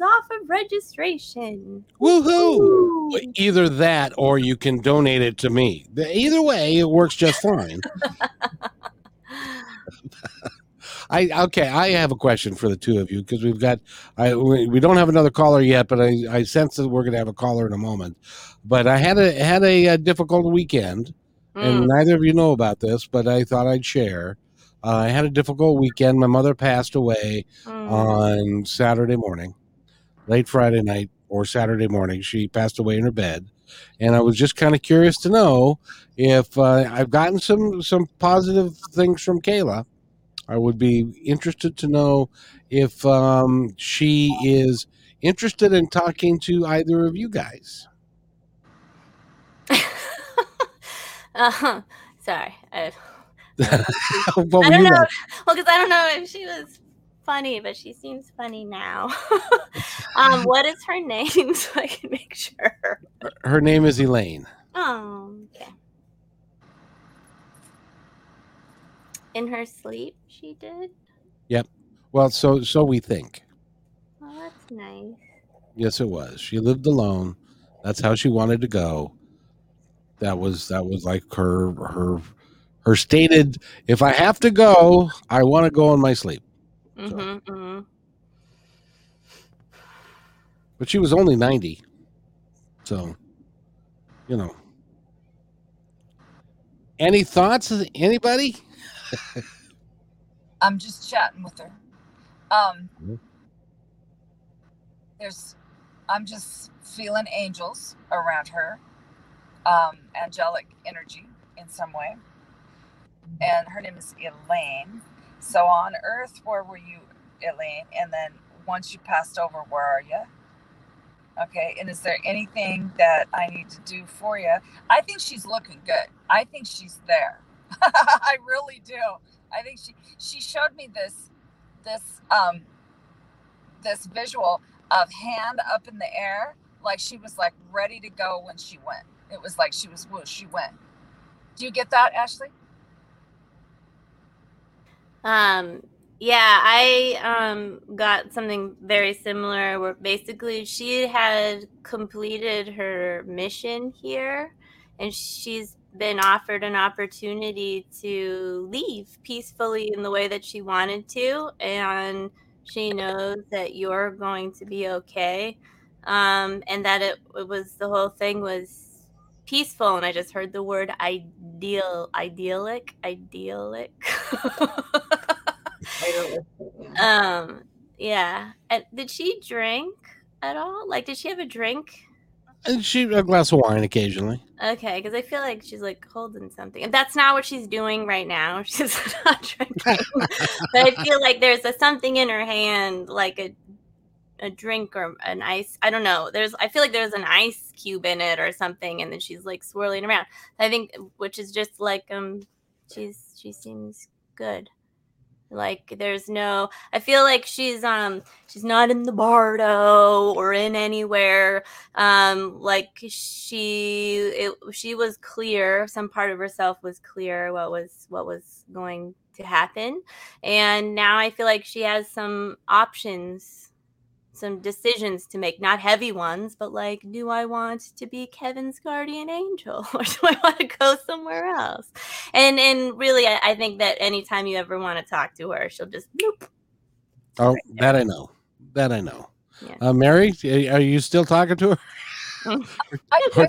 off of registration. Woohoo! Ooh. Either that or you can donate it to me. Either way, it works just fine. I okay. I have a question for the two of you because we've got. I we, we don't have another caller yet, but I, I sense that we're going to have a caller in a moment. But I had a had a, uh difficult weekend, and Mm. neither of you know about this, but I thought I'd share. Uh, I had a difficult weekend. My mother passed away Mm. on Saturday morning, late Friday night or Saturday morning. She passed away in her bed, and I was just kind of curious to know if uh, I've gotten some some positive things from Kayla. I would be interested to know if um, she is interested in talking to either of you guys. uh huh. sorry. I, what I don't know. like? Well, because I don't know if she was funny, but she seems funny now. um, what is her name so I can make sure? Her name is Elaine. Oh, okay. In her sleep, she did. Yep. Well, so so we think. Oh, that's nice. Yes, it was. She lived alone. That's how she wanted to go. That was that was like her her her stated. If I have to go, I want to go in my sleep. Mm-hmm, mm-hmm. But she was only ninety, so you know. Any thoughts? Anybody? I'm just chatting with her. Um, Mhm. there's, I'm just feeling angels around her, um, angelic energy in some way. And her name is Elaine. So on Earth, where were you, Elaine? And then once you passed over, where are you? Okay. And is there anything that I need to do for you? I think she's looking good. I think she's there. I really do. I think she she showed me this this um this visual of hand up in the air, like she was like ready to go when she went. It was like she was whoosh, she went. Do you get that, Ashley? Um, yeah, I um got something very similar where basically she had completed her mission here and she's been offered an opportunity to leave peacefully in the way that she wanted to and she knows that you're going to be okay. Um and that it, it was the whole thing was peaceful and i just heard the word ideal idyllic idyllic I don't listen, yeah. um yeah and did she drink at all like did she have a drink And she a glass of wine occasionally. Okay, because I feel like she's like holding something, and that's not what she's doing right now. She's not drinking, but I feel like there's a something in her hand, like a a drink or an ice. I don't know. There's I feel like there's an ice cube in it or something, and then she's like swirling around. I think, which is just like um, she's she seems good. Like there's no I feel like she's um she's not in the bardo or in anywhere um like she it, she was clear some part of herself was clear what was what was going to happen and now I feel like she has some options some decisions to make not heavy ones but like do I want to be Kevin's guardian angel or do I want to go somewhere else and and really I, I think that anytime you ever want to talk to her she'll just bloop Oh, that I know. That I know. Yeah. Uh, Mary, are you still talking to her? I, I,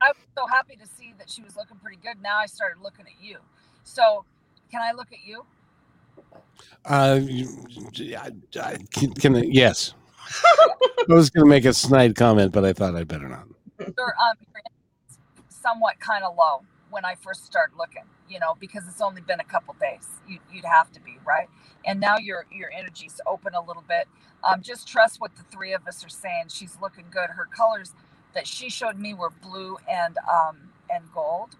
I was so happy to see that she was looking pretty good. Now I started looking at you. So, can I look at you? Uh, I, I, can, can I, yes. I was going to make a snide comment, but I thought I'd better not. Um, somewhat kind of low when I first started looking, you know, because it's only been a couple days. You, you'd have to be right, and now your your energy's open a little bit. Um, just trust what the three of us are saying. She's looking good. Her colors that she showed me were blue and um and gold,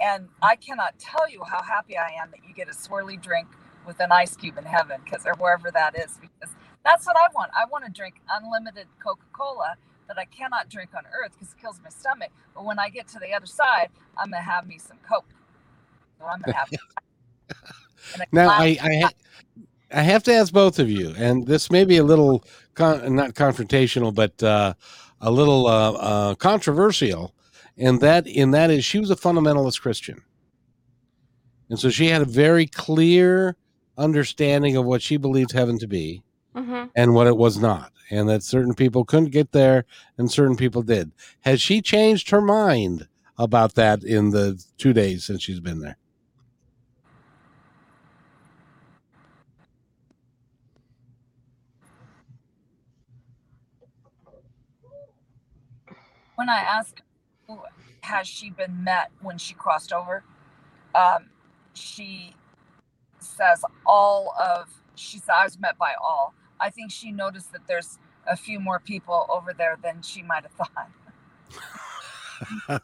and I cannot tell you how happy I am that you get a swirly drink with an ice cube in heaven, because or wherever that is, because that's what I want. I want to drink unlimited Coca Cola that I cannot drink on earth because it kills my stomach. But when I get to the other side, I'm gonna have me some Coke. So I'm gonna have Now, I, I, ha- I have to ask both of you, and this may be a little con- not confrontational, but uh, a little uh, uh, controversial. And that in that is she was a fundamentalist Christian, and so she had a very clear understanding of what she believed heaven to be mm-hmm. and what it was not, and that certain people couldn't get there and certain people did. Has she changed her mind about that in the two days since she's been there? when I ask who has she been met when she crossed over, um, she says all of she said I was met by all. I think she noticed that there's a few more people over there than she might have thought.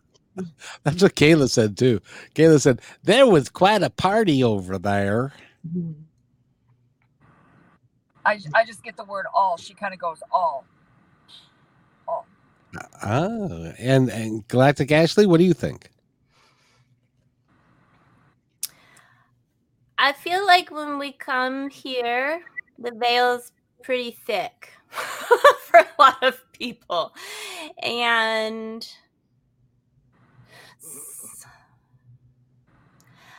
That's what Kayla said too. Kayla said there was quite a party over there. Mm-hmm. I, I just get the word all. She kind of goes all. All. Uh, oh, and and Galactic Ashley, what do you think? I feel like when we come here, the veil's pretty thick for a lot of people. And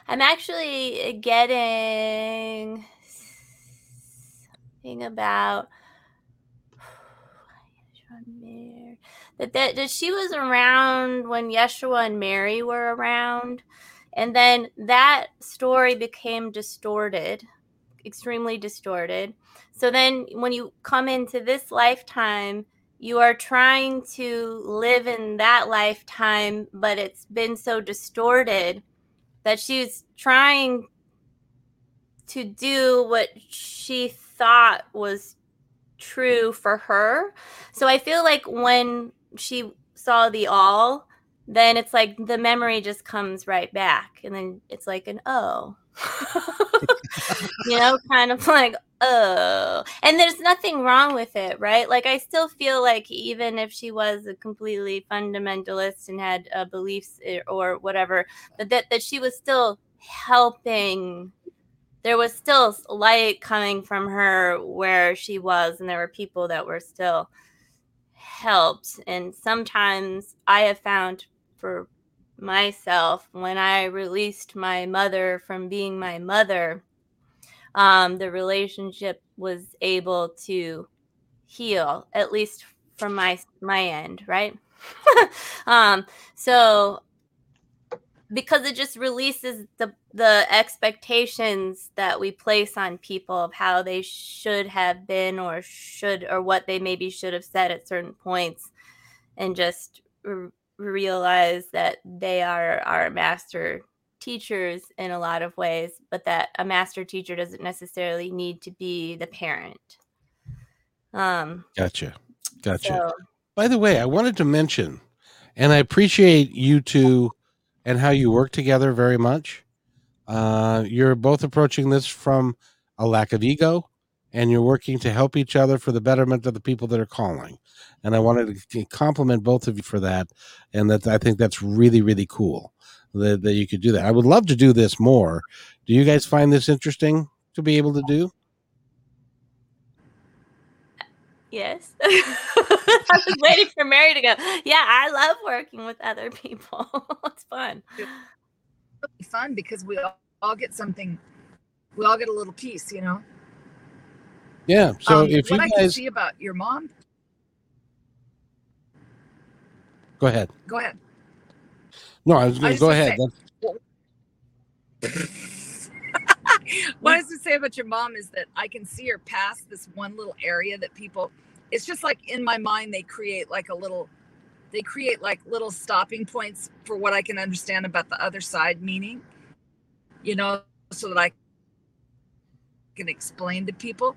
I'm actually getting something about that, that that she was around when Yeshua and Mary were around. And then that story became distorted, extremely distorted. So then when you come into this lifetime, you are trying to live in that lifetime, but it's been so distorted that she's trying to do what she thought was true for her. So I feel like when she saw the all, then it's like the memory just comes right back and then it's like an oh. You know kind of like oh. And there's nothing wrong with it right? Like i still feel like even if she was a completely fundamentalist and had uh, beliefs eh, or whatever that, that that she was still helping. There was still light coming from her where she was and there were people that were still helped and sometimes i have found for myself when I released my mother from being my mother. Um, the relationship was able to heal, at least from my my end, right? um, so because it just releases the the expectations that we place on people of how they should have been or should or what they maybe should have said at certain points and just realize that they are our master teachers in a lot of ways, but that a master teacher doesn't necessarily need to be the parent. Um, gotcha, gotcha. So, By the way, I wanted to mention, and I appreciate you two and how you work together very much. Uh, you're both approaching this from a lack of ego, and you're working to help each other for the betterment of the people that are calling and I wanted to compliment both of you for that. And that I think that's really, really cool that, that you could do that. I would love to do this more. Do you guys find this interesting to be able to do? Yes. I was waiting for Mary to go. Yeah, I love working with other people. it's fun. It's fun because we all, all get something. We all get a little piece, you know. Yeah. So um, if what you I can see about your mom Go ahead. Go ahead. No, I was going to go ahead. say- what I was to say about your mom is that I can see her past this one little area that people. It's just like in my mind they create like a little, they create like little stopping points for what I can understand about the other side meaning, you know, so that I can explain to people.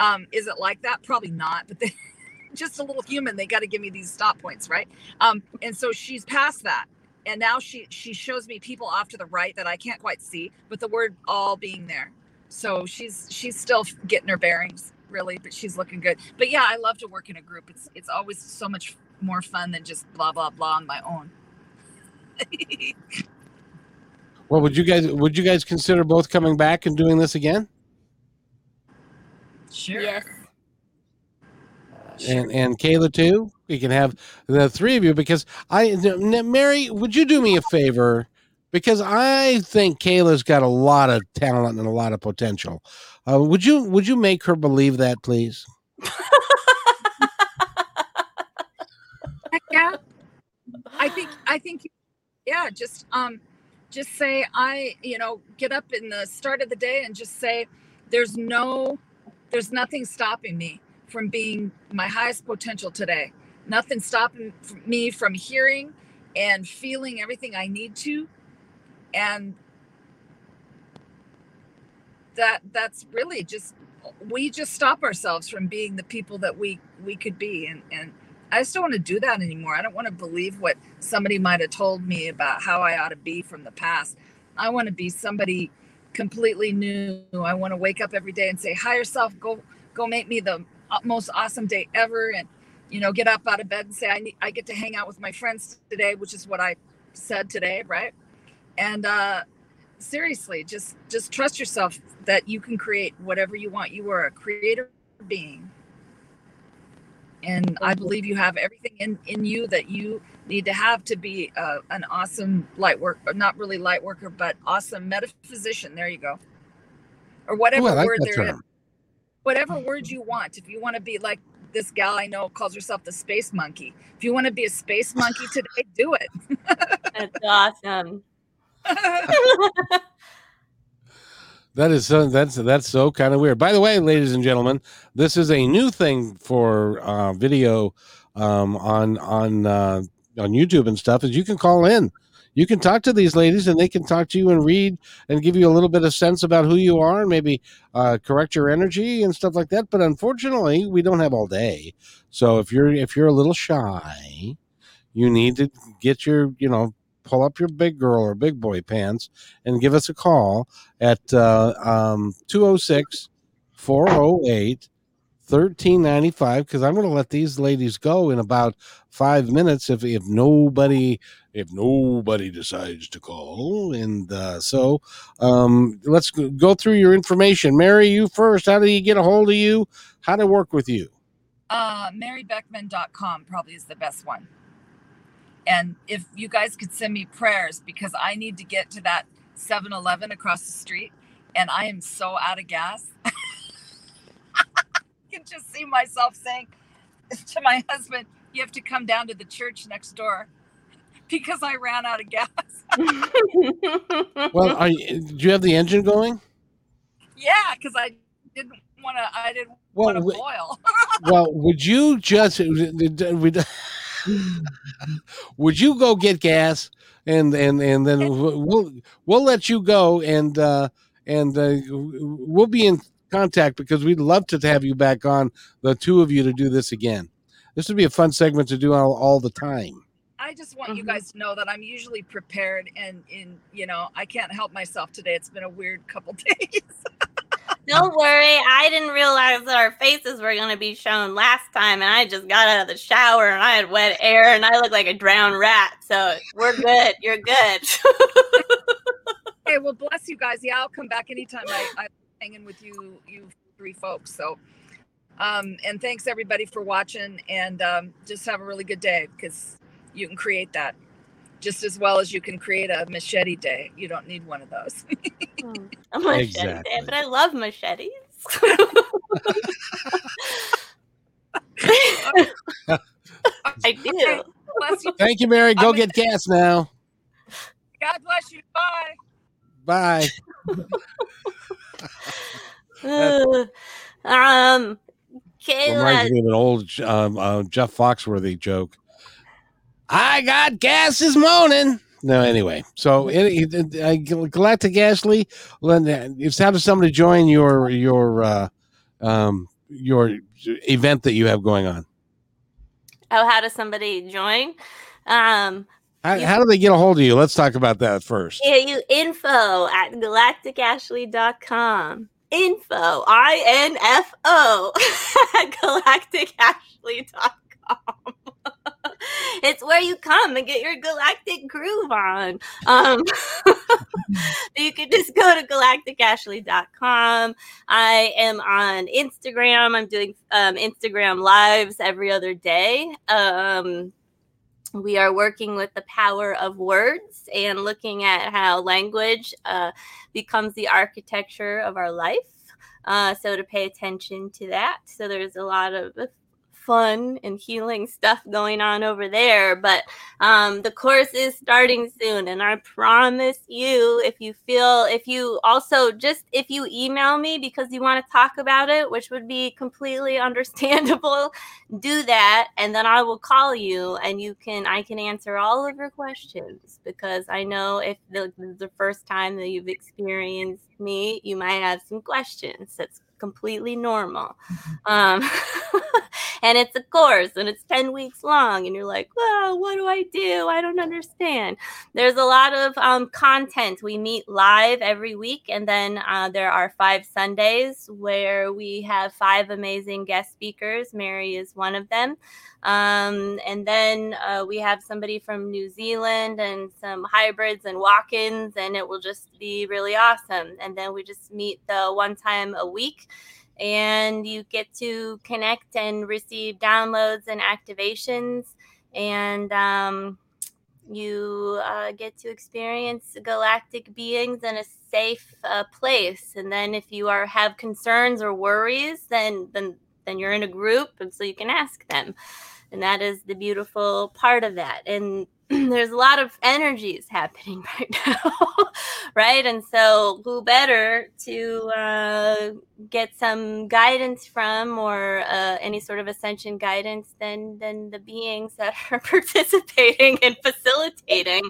Um, is it like that? Probably not, but they, just a little human. They got to give me these stop points, right? Um, and so she's past that, and now she she shows me people off to the right that I can't quite see, but the word all being there. So she's she's still getting her bearings, really, but she's looking good. But yeah, I love to work in a group. It's it's always so much more fun than just blah blah blah on my own. Well, would you guys would you guys consider both coming back and doing this again? Sure. Yes. And and Kayla too. We can have the three of you because I Mary, would you do me a favor? Because I think Kayla's got a lot of talent and a lot of potential. Uh, would you would you make her believe that, please? Yeah. I think I think yeah, just um just say I, you know, get up in the start of the day and just say there's no there's nothing stopping me from being my highest potential today. Nothing stopping me from hearing and feeling everything I need to and that that's really just we just stop ourselves from being the people that we we could be and and I just don't want to do that anymore. I don't want to believe what somebody might have told me about how I ought to be from the past. I want to be somebody completely new. I want to wake up every day and say, "Higher self, go go make me the most awesome day ever." And you know, get up out of bed and say, "I need, I get to hang out with my friends today," which is what I said today, right? And uh, seriously, just just trust yourself that you can create whatever you want. You are a creator being and I believe you have everything in in you that you need to have to be uh, an awesome light worker, not really light worker, but awesome metaphysician. There you go, or whatever Ooh, like word that there is, term. whatever word you want. If you want to be like this gal I know calls herself the space monkey. If you want to be a space monkey today, do it. That's awesome. That is so, that's that's so kind of weird. By the way, ladies and gentlemen, this is a new thing for uh, video um, on on uh, on YouTube and stuff is you can call in. You can talk to these ladies and they can talk to you and read and give you a little bit of sense about who you are and maybe uh, correct your energy and stuff like that. But unfortunately, we don't have all day. So if you're if you're a little shy, you need to get your you know pull up your big girl or big boy pants and give us a call at uh, um, 206 408 thirteen ninety five because I'm going to let these ladies go in about five minutes if if nobody if nobody decides to call. And uh, so um, let's go through your information. Mary, you first. How do you get a hold of you? How to work with you? Uh, MaryBeckman.com probably is the best one. And if you guys could send me prayers because I need to get to that 7 Eleven across the street and I am so out of gas. I can just see myself saying to my husband, You have to come down to the church next door because I ran out of gas. well are you, do you have the engine going yeah, because I didn't want to, I didn't well want to boil. well would you just would, would you go get gas and and and then we'll we'll let you go and uh and uh, we'll be in contact because we'd love to have you back on the two of you to do this again this would be a fun segment to do all, all the time I just want you Mhm. guys to know that I'm usually prepared and in you know I can't help myself today. It's been a weird couple days. Don't worry, I didn't realize that our faces were going to be shown last time, and I just got out of the shower and I had wet air and I look like a drowned rat. So we're good. You're good. hey, well bless you guys. Yeah, I'll come back anytime. I, I'm hanging with you you three folks. So um and thanks everybody for watching and um, just have a really good day because you can create that just as well as you can create a machete day. You don't need one of those. a machete Exactly. day, but I love machetes. I do. bless you. thank you mary go I'm get gas now God bless you. Bye. bye Ugh. um, Kayla, reminds me of an old um, uh, Jeff Foxworthy joke. I got gas this morning. No, anyway. So, it, it, uh, Galactic Ashley, Linda, it's how does somebody join your your uh, um, your event that you have going on? oh, how does somebody join? Um, How, You- how do they get a hold of you? Let's talk about that first. Yeah, you info at galacticashley.com. Info, I N F O, at galacticashley.com. it's where you come and get your galactic groove on. Um, you can just go to galacticashley.com. I am on Instagram. I'm doing um, Instagram lives every other day. Um, we are working with the power of words and looking at how language uh, becomes the architecture of our life. Uh, so to pay attention to that. So there's a lot of fun and healing stuff going on over there. But um, the course is starting soon, and I promise you, if you feel, if you also just if you email me because you want to talk about it, which would be completely understandable, do that, and then I will call you, and you can I can answer all of your questions because I know if the, the first time that you've experienced me, you might have some questions. That's completely normal. Um, and it's a course and it's 10 weeks long and you're like well what do i do? I don't understand. There's a lot of um, content. We meet live every week and then uh, there are five sundays where we have five amazing guest speakers. Mary is one of them. Um, and then uh, we have somebody from new zealand and some hybrids and walk-ins and it will just be really awesome. And then we just meet the one time a week and you get to connect and receive downloads and activations. And um, you uh, get to experience galactic beings in a safe uh, place. And then if you are have concerns or worries then then then you're in a group and so you can ask them. And that is the beautiful part of that. And there's a lot of energies happening right now right? And so who better to uh, get some guidance from or uh, any sort of ascension guidance than than the beings that are participating and facilitating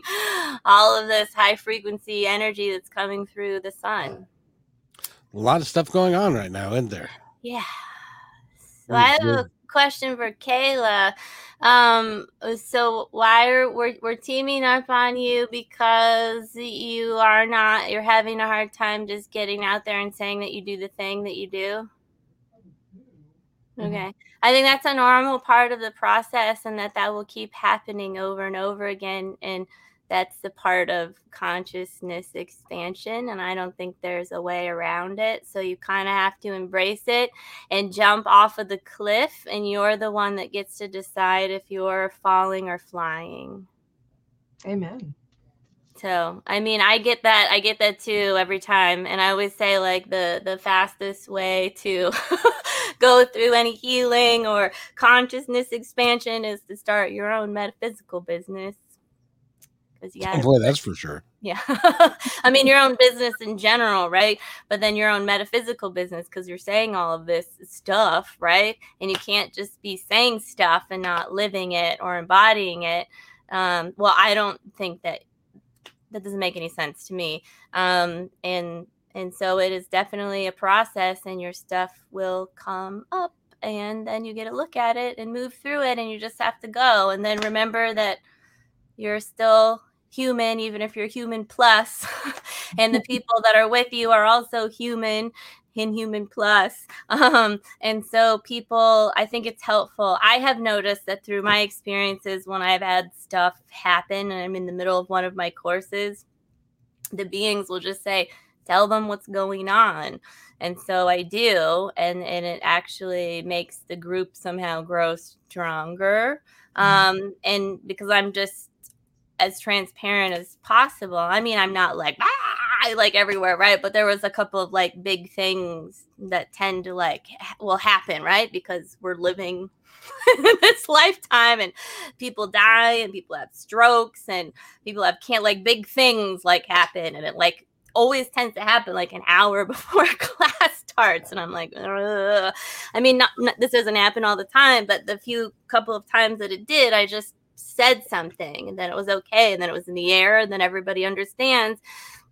all of this high frequency energy that's coming through the sun. A lot of stuff going on right now, isn't there? yeah. So i have a question for Kayla. Um, so why are we're, we're teaming up on you because you are not you're having a hard time just getting out there and saying that you do the thing that you do? Okay. I think that's a normal part of the process and that that will keep happening over and over again and that's the part of consciousness expansion and i don't think there's a way around it. So you kind of have to embrace it and jump off of the cliff and you're the one that gets to decide if you're falling or flying. Amen. so i mean i get that i get that too every time and i always say like the the fastest way to go through any healing or consciousness expansion is to start your own metaphysical business because you Oh boy, that's for sure. yeah. I mean your own business in general right? But then your own metaphysical business because you're saying all of this stuff right? And you can't just be saying stuff and not living it or embodying it. Um, well i don't think that that doesn't make any sense to me. Um, and and so it is definitely a process and your stuff will come up and then you get a look at it and move through it and you just have to go. And then remember that you're still human even if you're human plus and the people that are with you are also human in human plus. Um and so people i think it's helpful. I have noticed that through my experiences when i've had stuff happen and i'm in the middle of one of my courses the beings will just say tell them what's going on. And so i do and and it actually makes the group somehow grow stronger. Um and because i'm just as transparent as possible. I mean i'm not like ah, like everywhere right? But there was a couple of like big things that tend to like ha- will happen right? Because we're living this lifetime and people die and people have strokes and people have can't like big things like happen. And it like always tends to happen like an hour before class starts. And i'm like Ugh. i mean not, not, this doesn't happen all the time but the few couple of times that it did i just said something and then it was okay and then it was in the air and then everybody understands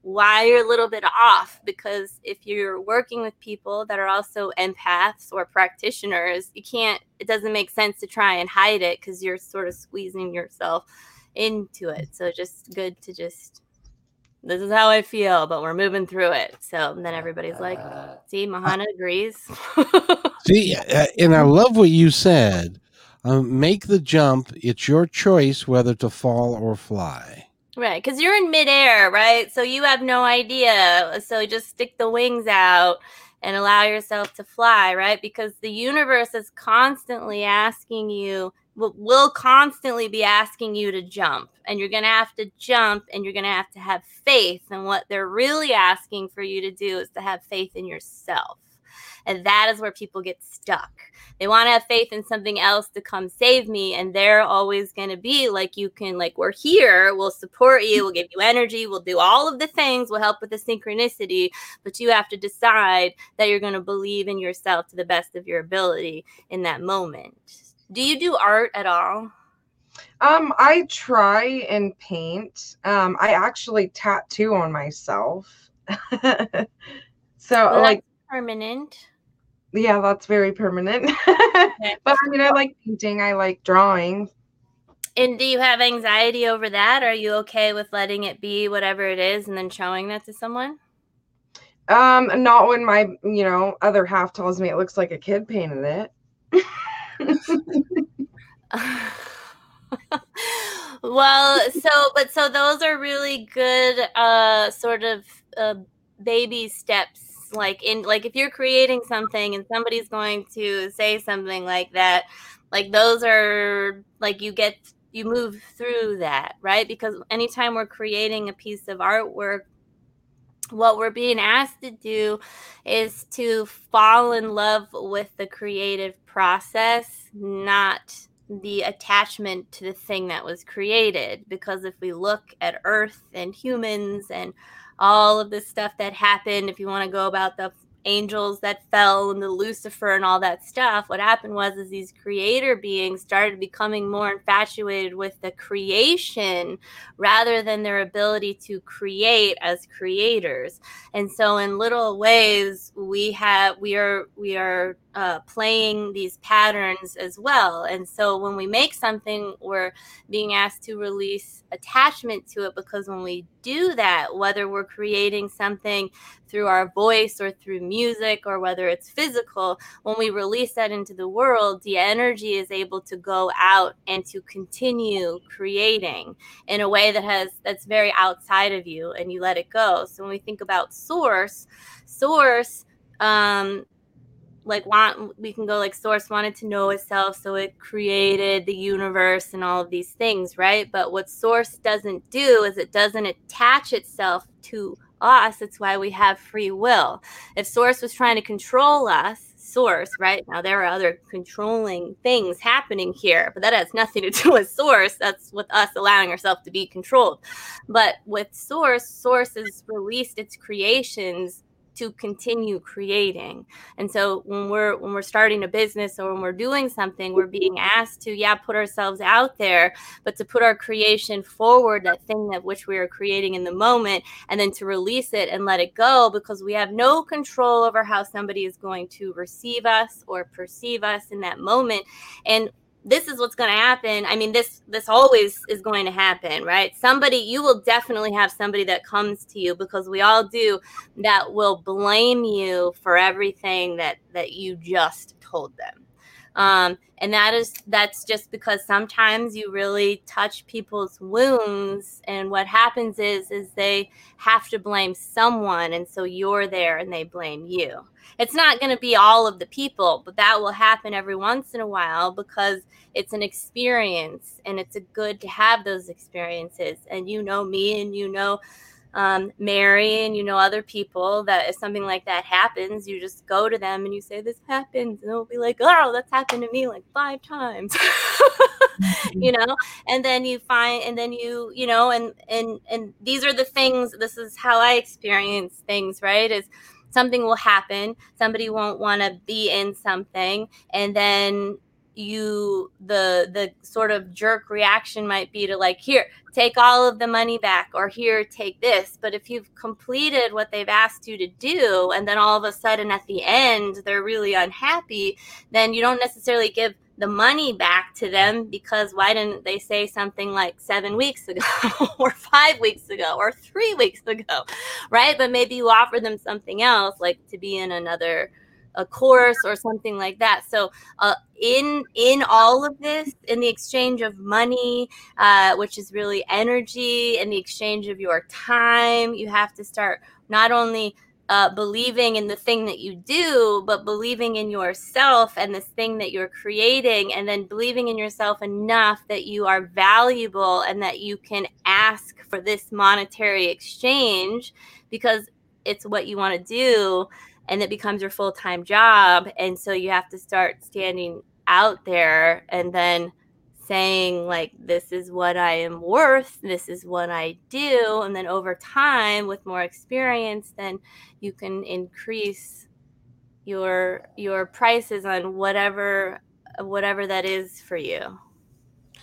why you're a little bit off because if you're working with people that are also empaths or practitioners you can't it doesn't make sense to try and hide it because you're sort of squeezing yourself into it so just good to just this is how I feel, but we're moving through it. So then everybody's like, see, Mahana agrees. See, uh, and I love what you said. Um, make the jump. It's your choice whether to fall or fly. right. Because you're in midair, right? So you have no idea. So just stick the wings out and allow yourself to fly, right? Because the universe is constantly asking you, will, constantly be asking you to jump. And you're going to have to jump and you're going to have to have faith. And what they're really asking for you to do is to have faith in yourself. And that is where people get stuck. They want to have faith in something else to come save me. And they're always going to be like, you can, like, we're here. We'll support you. We'll give you energy. We'll do all of the things. We'll help with the synchronicity. But you have to decide that you're going to believe in yourself to the best of your ability in that moment. Do you do art at all? Um, I try and paint. Um, I actually tattoo on myself. so Well, like permanent. Yeah, that's very permanent. but I mean I like painting, I like drawing. And do you have anxiety over that? Are you okay with letting it be whatever it is and then showing that to someone? Um, not when my you know other half tells me it looks like a kid painted it. well, so but so those are really good uh sort of uh, baby steps like in like if you're creating something and somebody's going to say something like that like those are like you get you move through that right? Because anytime we're creating a piece of artwork what we're being asked to do is to fall in love with the creative process not the attachment to the thing that was created. Because if we look at earth and humans and all of the stuff that happened. If you want to go about the angels that fell and the lucifer and all that stuff what happened was is these creator beings started becoming more infatuated with the creation rather than their ability to create as creators. And so in little ways we have we are we are uh, playing these patterns as well. And so when we make something, we're being asked to release attachment to it because when we do that, whether we're creating something through our voice or through music or whether it's physical, when we release that into the world, the energy is able to go out and to continue creating in a way that has that's very outside of you and you let it go. So when we think about source, source um like want we can go like source wanted to know itself so it created the universe and all of these things right? But what source doesn't do is it doesn't attach itself to us. It's why we have free will. If source was trying to control us source right? Now there are other controlling things happening here but that has nothing to do with source. That's with us allowing ourselves to be controlled. But with source source has released its creations to continue creating. And so when we're when we're starting a business or when we're doing something, we're being asked to yeah, put ourselves out there, but to put our creation forward, that thing that which we are creating in the moment, and then to release it and let it go because we have no control over how somebody is going to receive us or perceive us in that moment. And this is what's going to happen. I mean this this always is going to happen right? Somebody you will definitely have somebody that comes to you because we all do that will blame you for everything that that you just told them um, and that is that's just because sometimes you really touch people's wounds and what happens is is they have to blame someone and so you're there and they blame you. It's not going to be all of the people but that will happen every once in a while because it's an experience and it's a good to have those experiences. And you know me and you know um, Mary and you know other people that if something like that happens, you just go to them and you say this happens, and they'll be like, "Oh, that's happened to me like five times," you know. And then you find, and then you, you know, and and and these are the things. This is how I experience things, right? Is something will happen, somebody won't want to be in something, and then you the the sort of jerk reaction might be to like here take all of the money back or here take this. But if you've completed what they've asked you to do and then all of a sudden at the end they're really unhappy then you don't necessarily give the money back to them because why didn't they say something like seven weeks ago or five weeks ago or three weeks ago right? But maybe you offer them something else like to be in another a course or something like that. So uh, in in all of this in the exchange of money uh, which is really energy in the exchange of your time you have to start not only uh, believing in the thing that you do, but believing in yourself and this thing that you're creating, and then believing in yourself enough that you are valuable and that you can ask for this monetary exchange because it's what you want to do and it becomes your full time job. And so you have to start standing out there and then saying, like, this is what I am worth, this is what I do. And then over time, with more experience, then you can increase your your prices on whatever whatever that is for you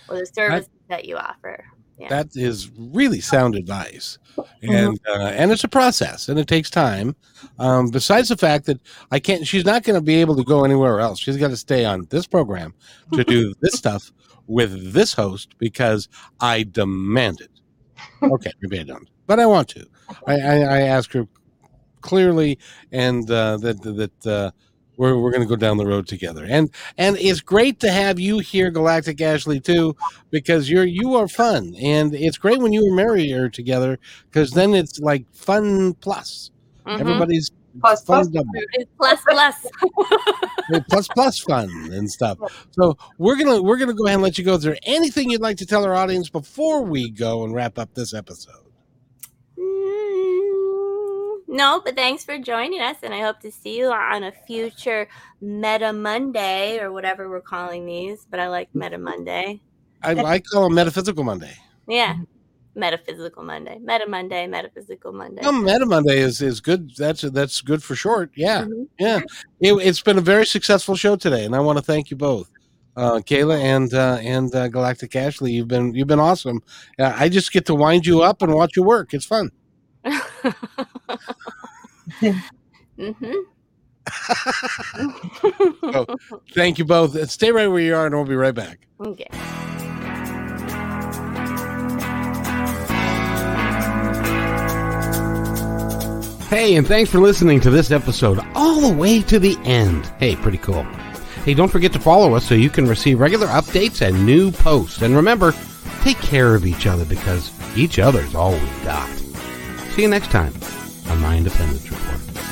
or the services that you offer yeah. That is really sound advice, and uh, and it's a process, and it takes time. Um, besides the fact that I can't, she's not going to be able to go anywhere else. She's got to stay on this program to do this stuff with this host because I demand it. Okay, maybe I don't, but I want to. I I, I ask her clearly, and uh, that that. Uh, we're, we're going to go down the road together. And and it's great to have you here galactic ashley too because you're you are fun. And it's great when you and mary are together because then it's like fun plus. Mm-hmm. everybody's plus fun plus plus plus. Plus plus fun and stuff. So we're gonna we're gonna go ahead and let you go. Is there anything you'd like to tell our audience before we go and wrap up this episode no, but thanks for joining us, and I hope to see you on a future Meta Monday or whatever we're calling these. But I like Meta Monday. I, I call them Metaphysical Monday. Yeah, Metaphysical Monday, Meta Monday, Metaphysical Monday. No, Meta Monday is is good. That's that's good for short. Yeah, mm-hmm. yeah. It, has been a very successful show today, and I want to thank you both. Uh, Kayla and uh, and uh, Galactic Ashley, you've been you've been awesome. I just get to wind you up and watch you work. It's fun. Mm-hmm. Thank you both. Stay right where you are, and we'll be right back. okay. Hey, and thanks for listening to this episode all the way to the end. Hey, pretty cool. Hey, don't forget to follow us so you can receive regular updates and new posts. And remember, take care of each other because each other's all we got. See you next time on My Independence Report.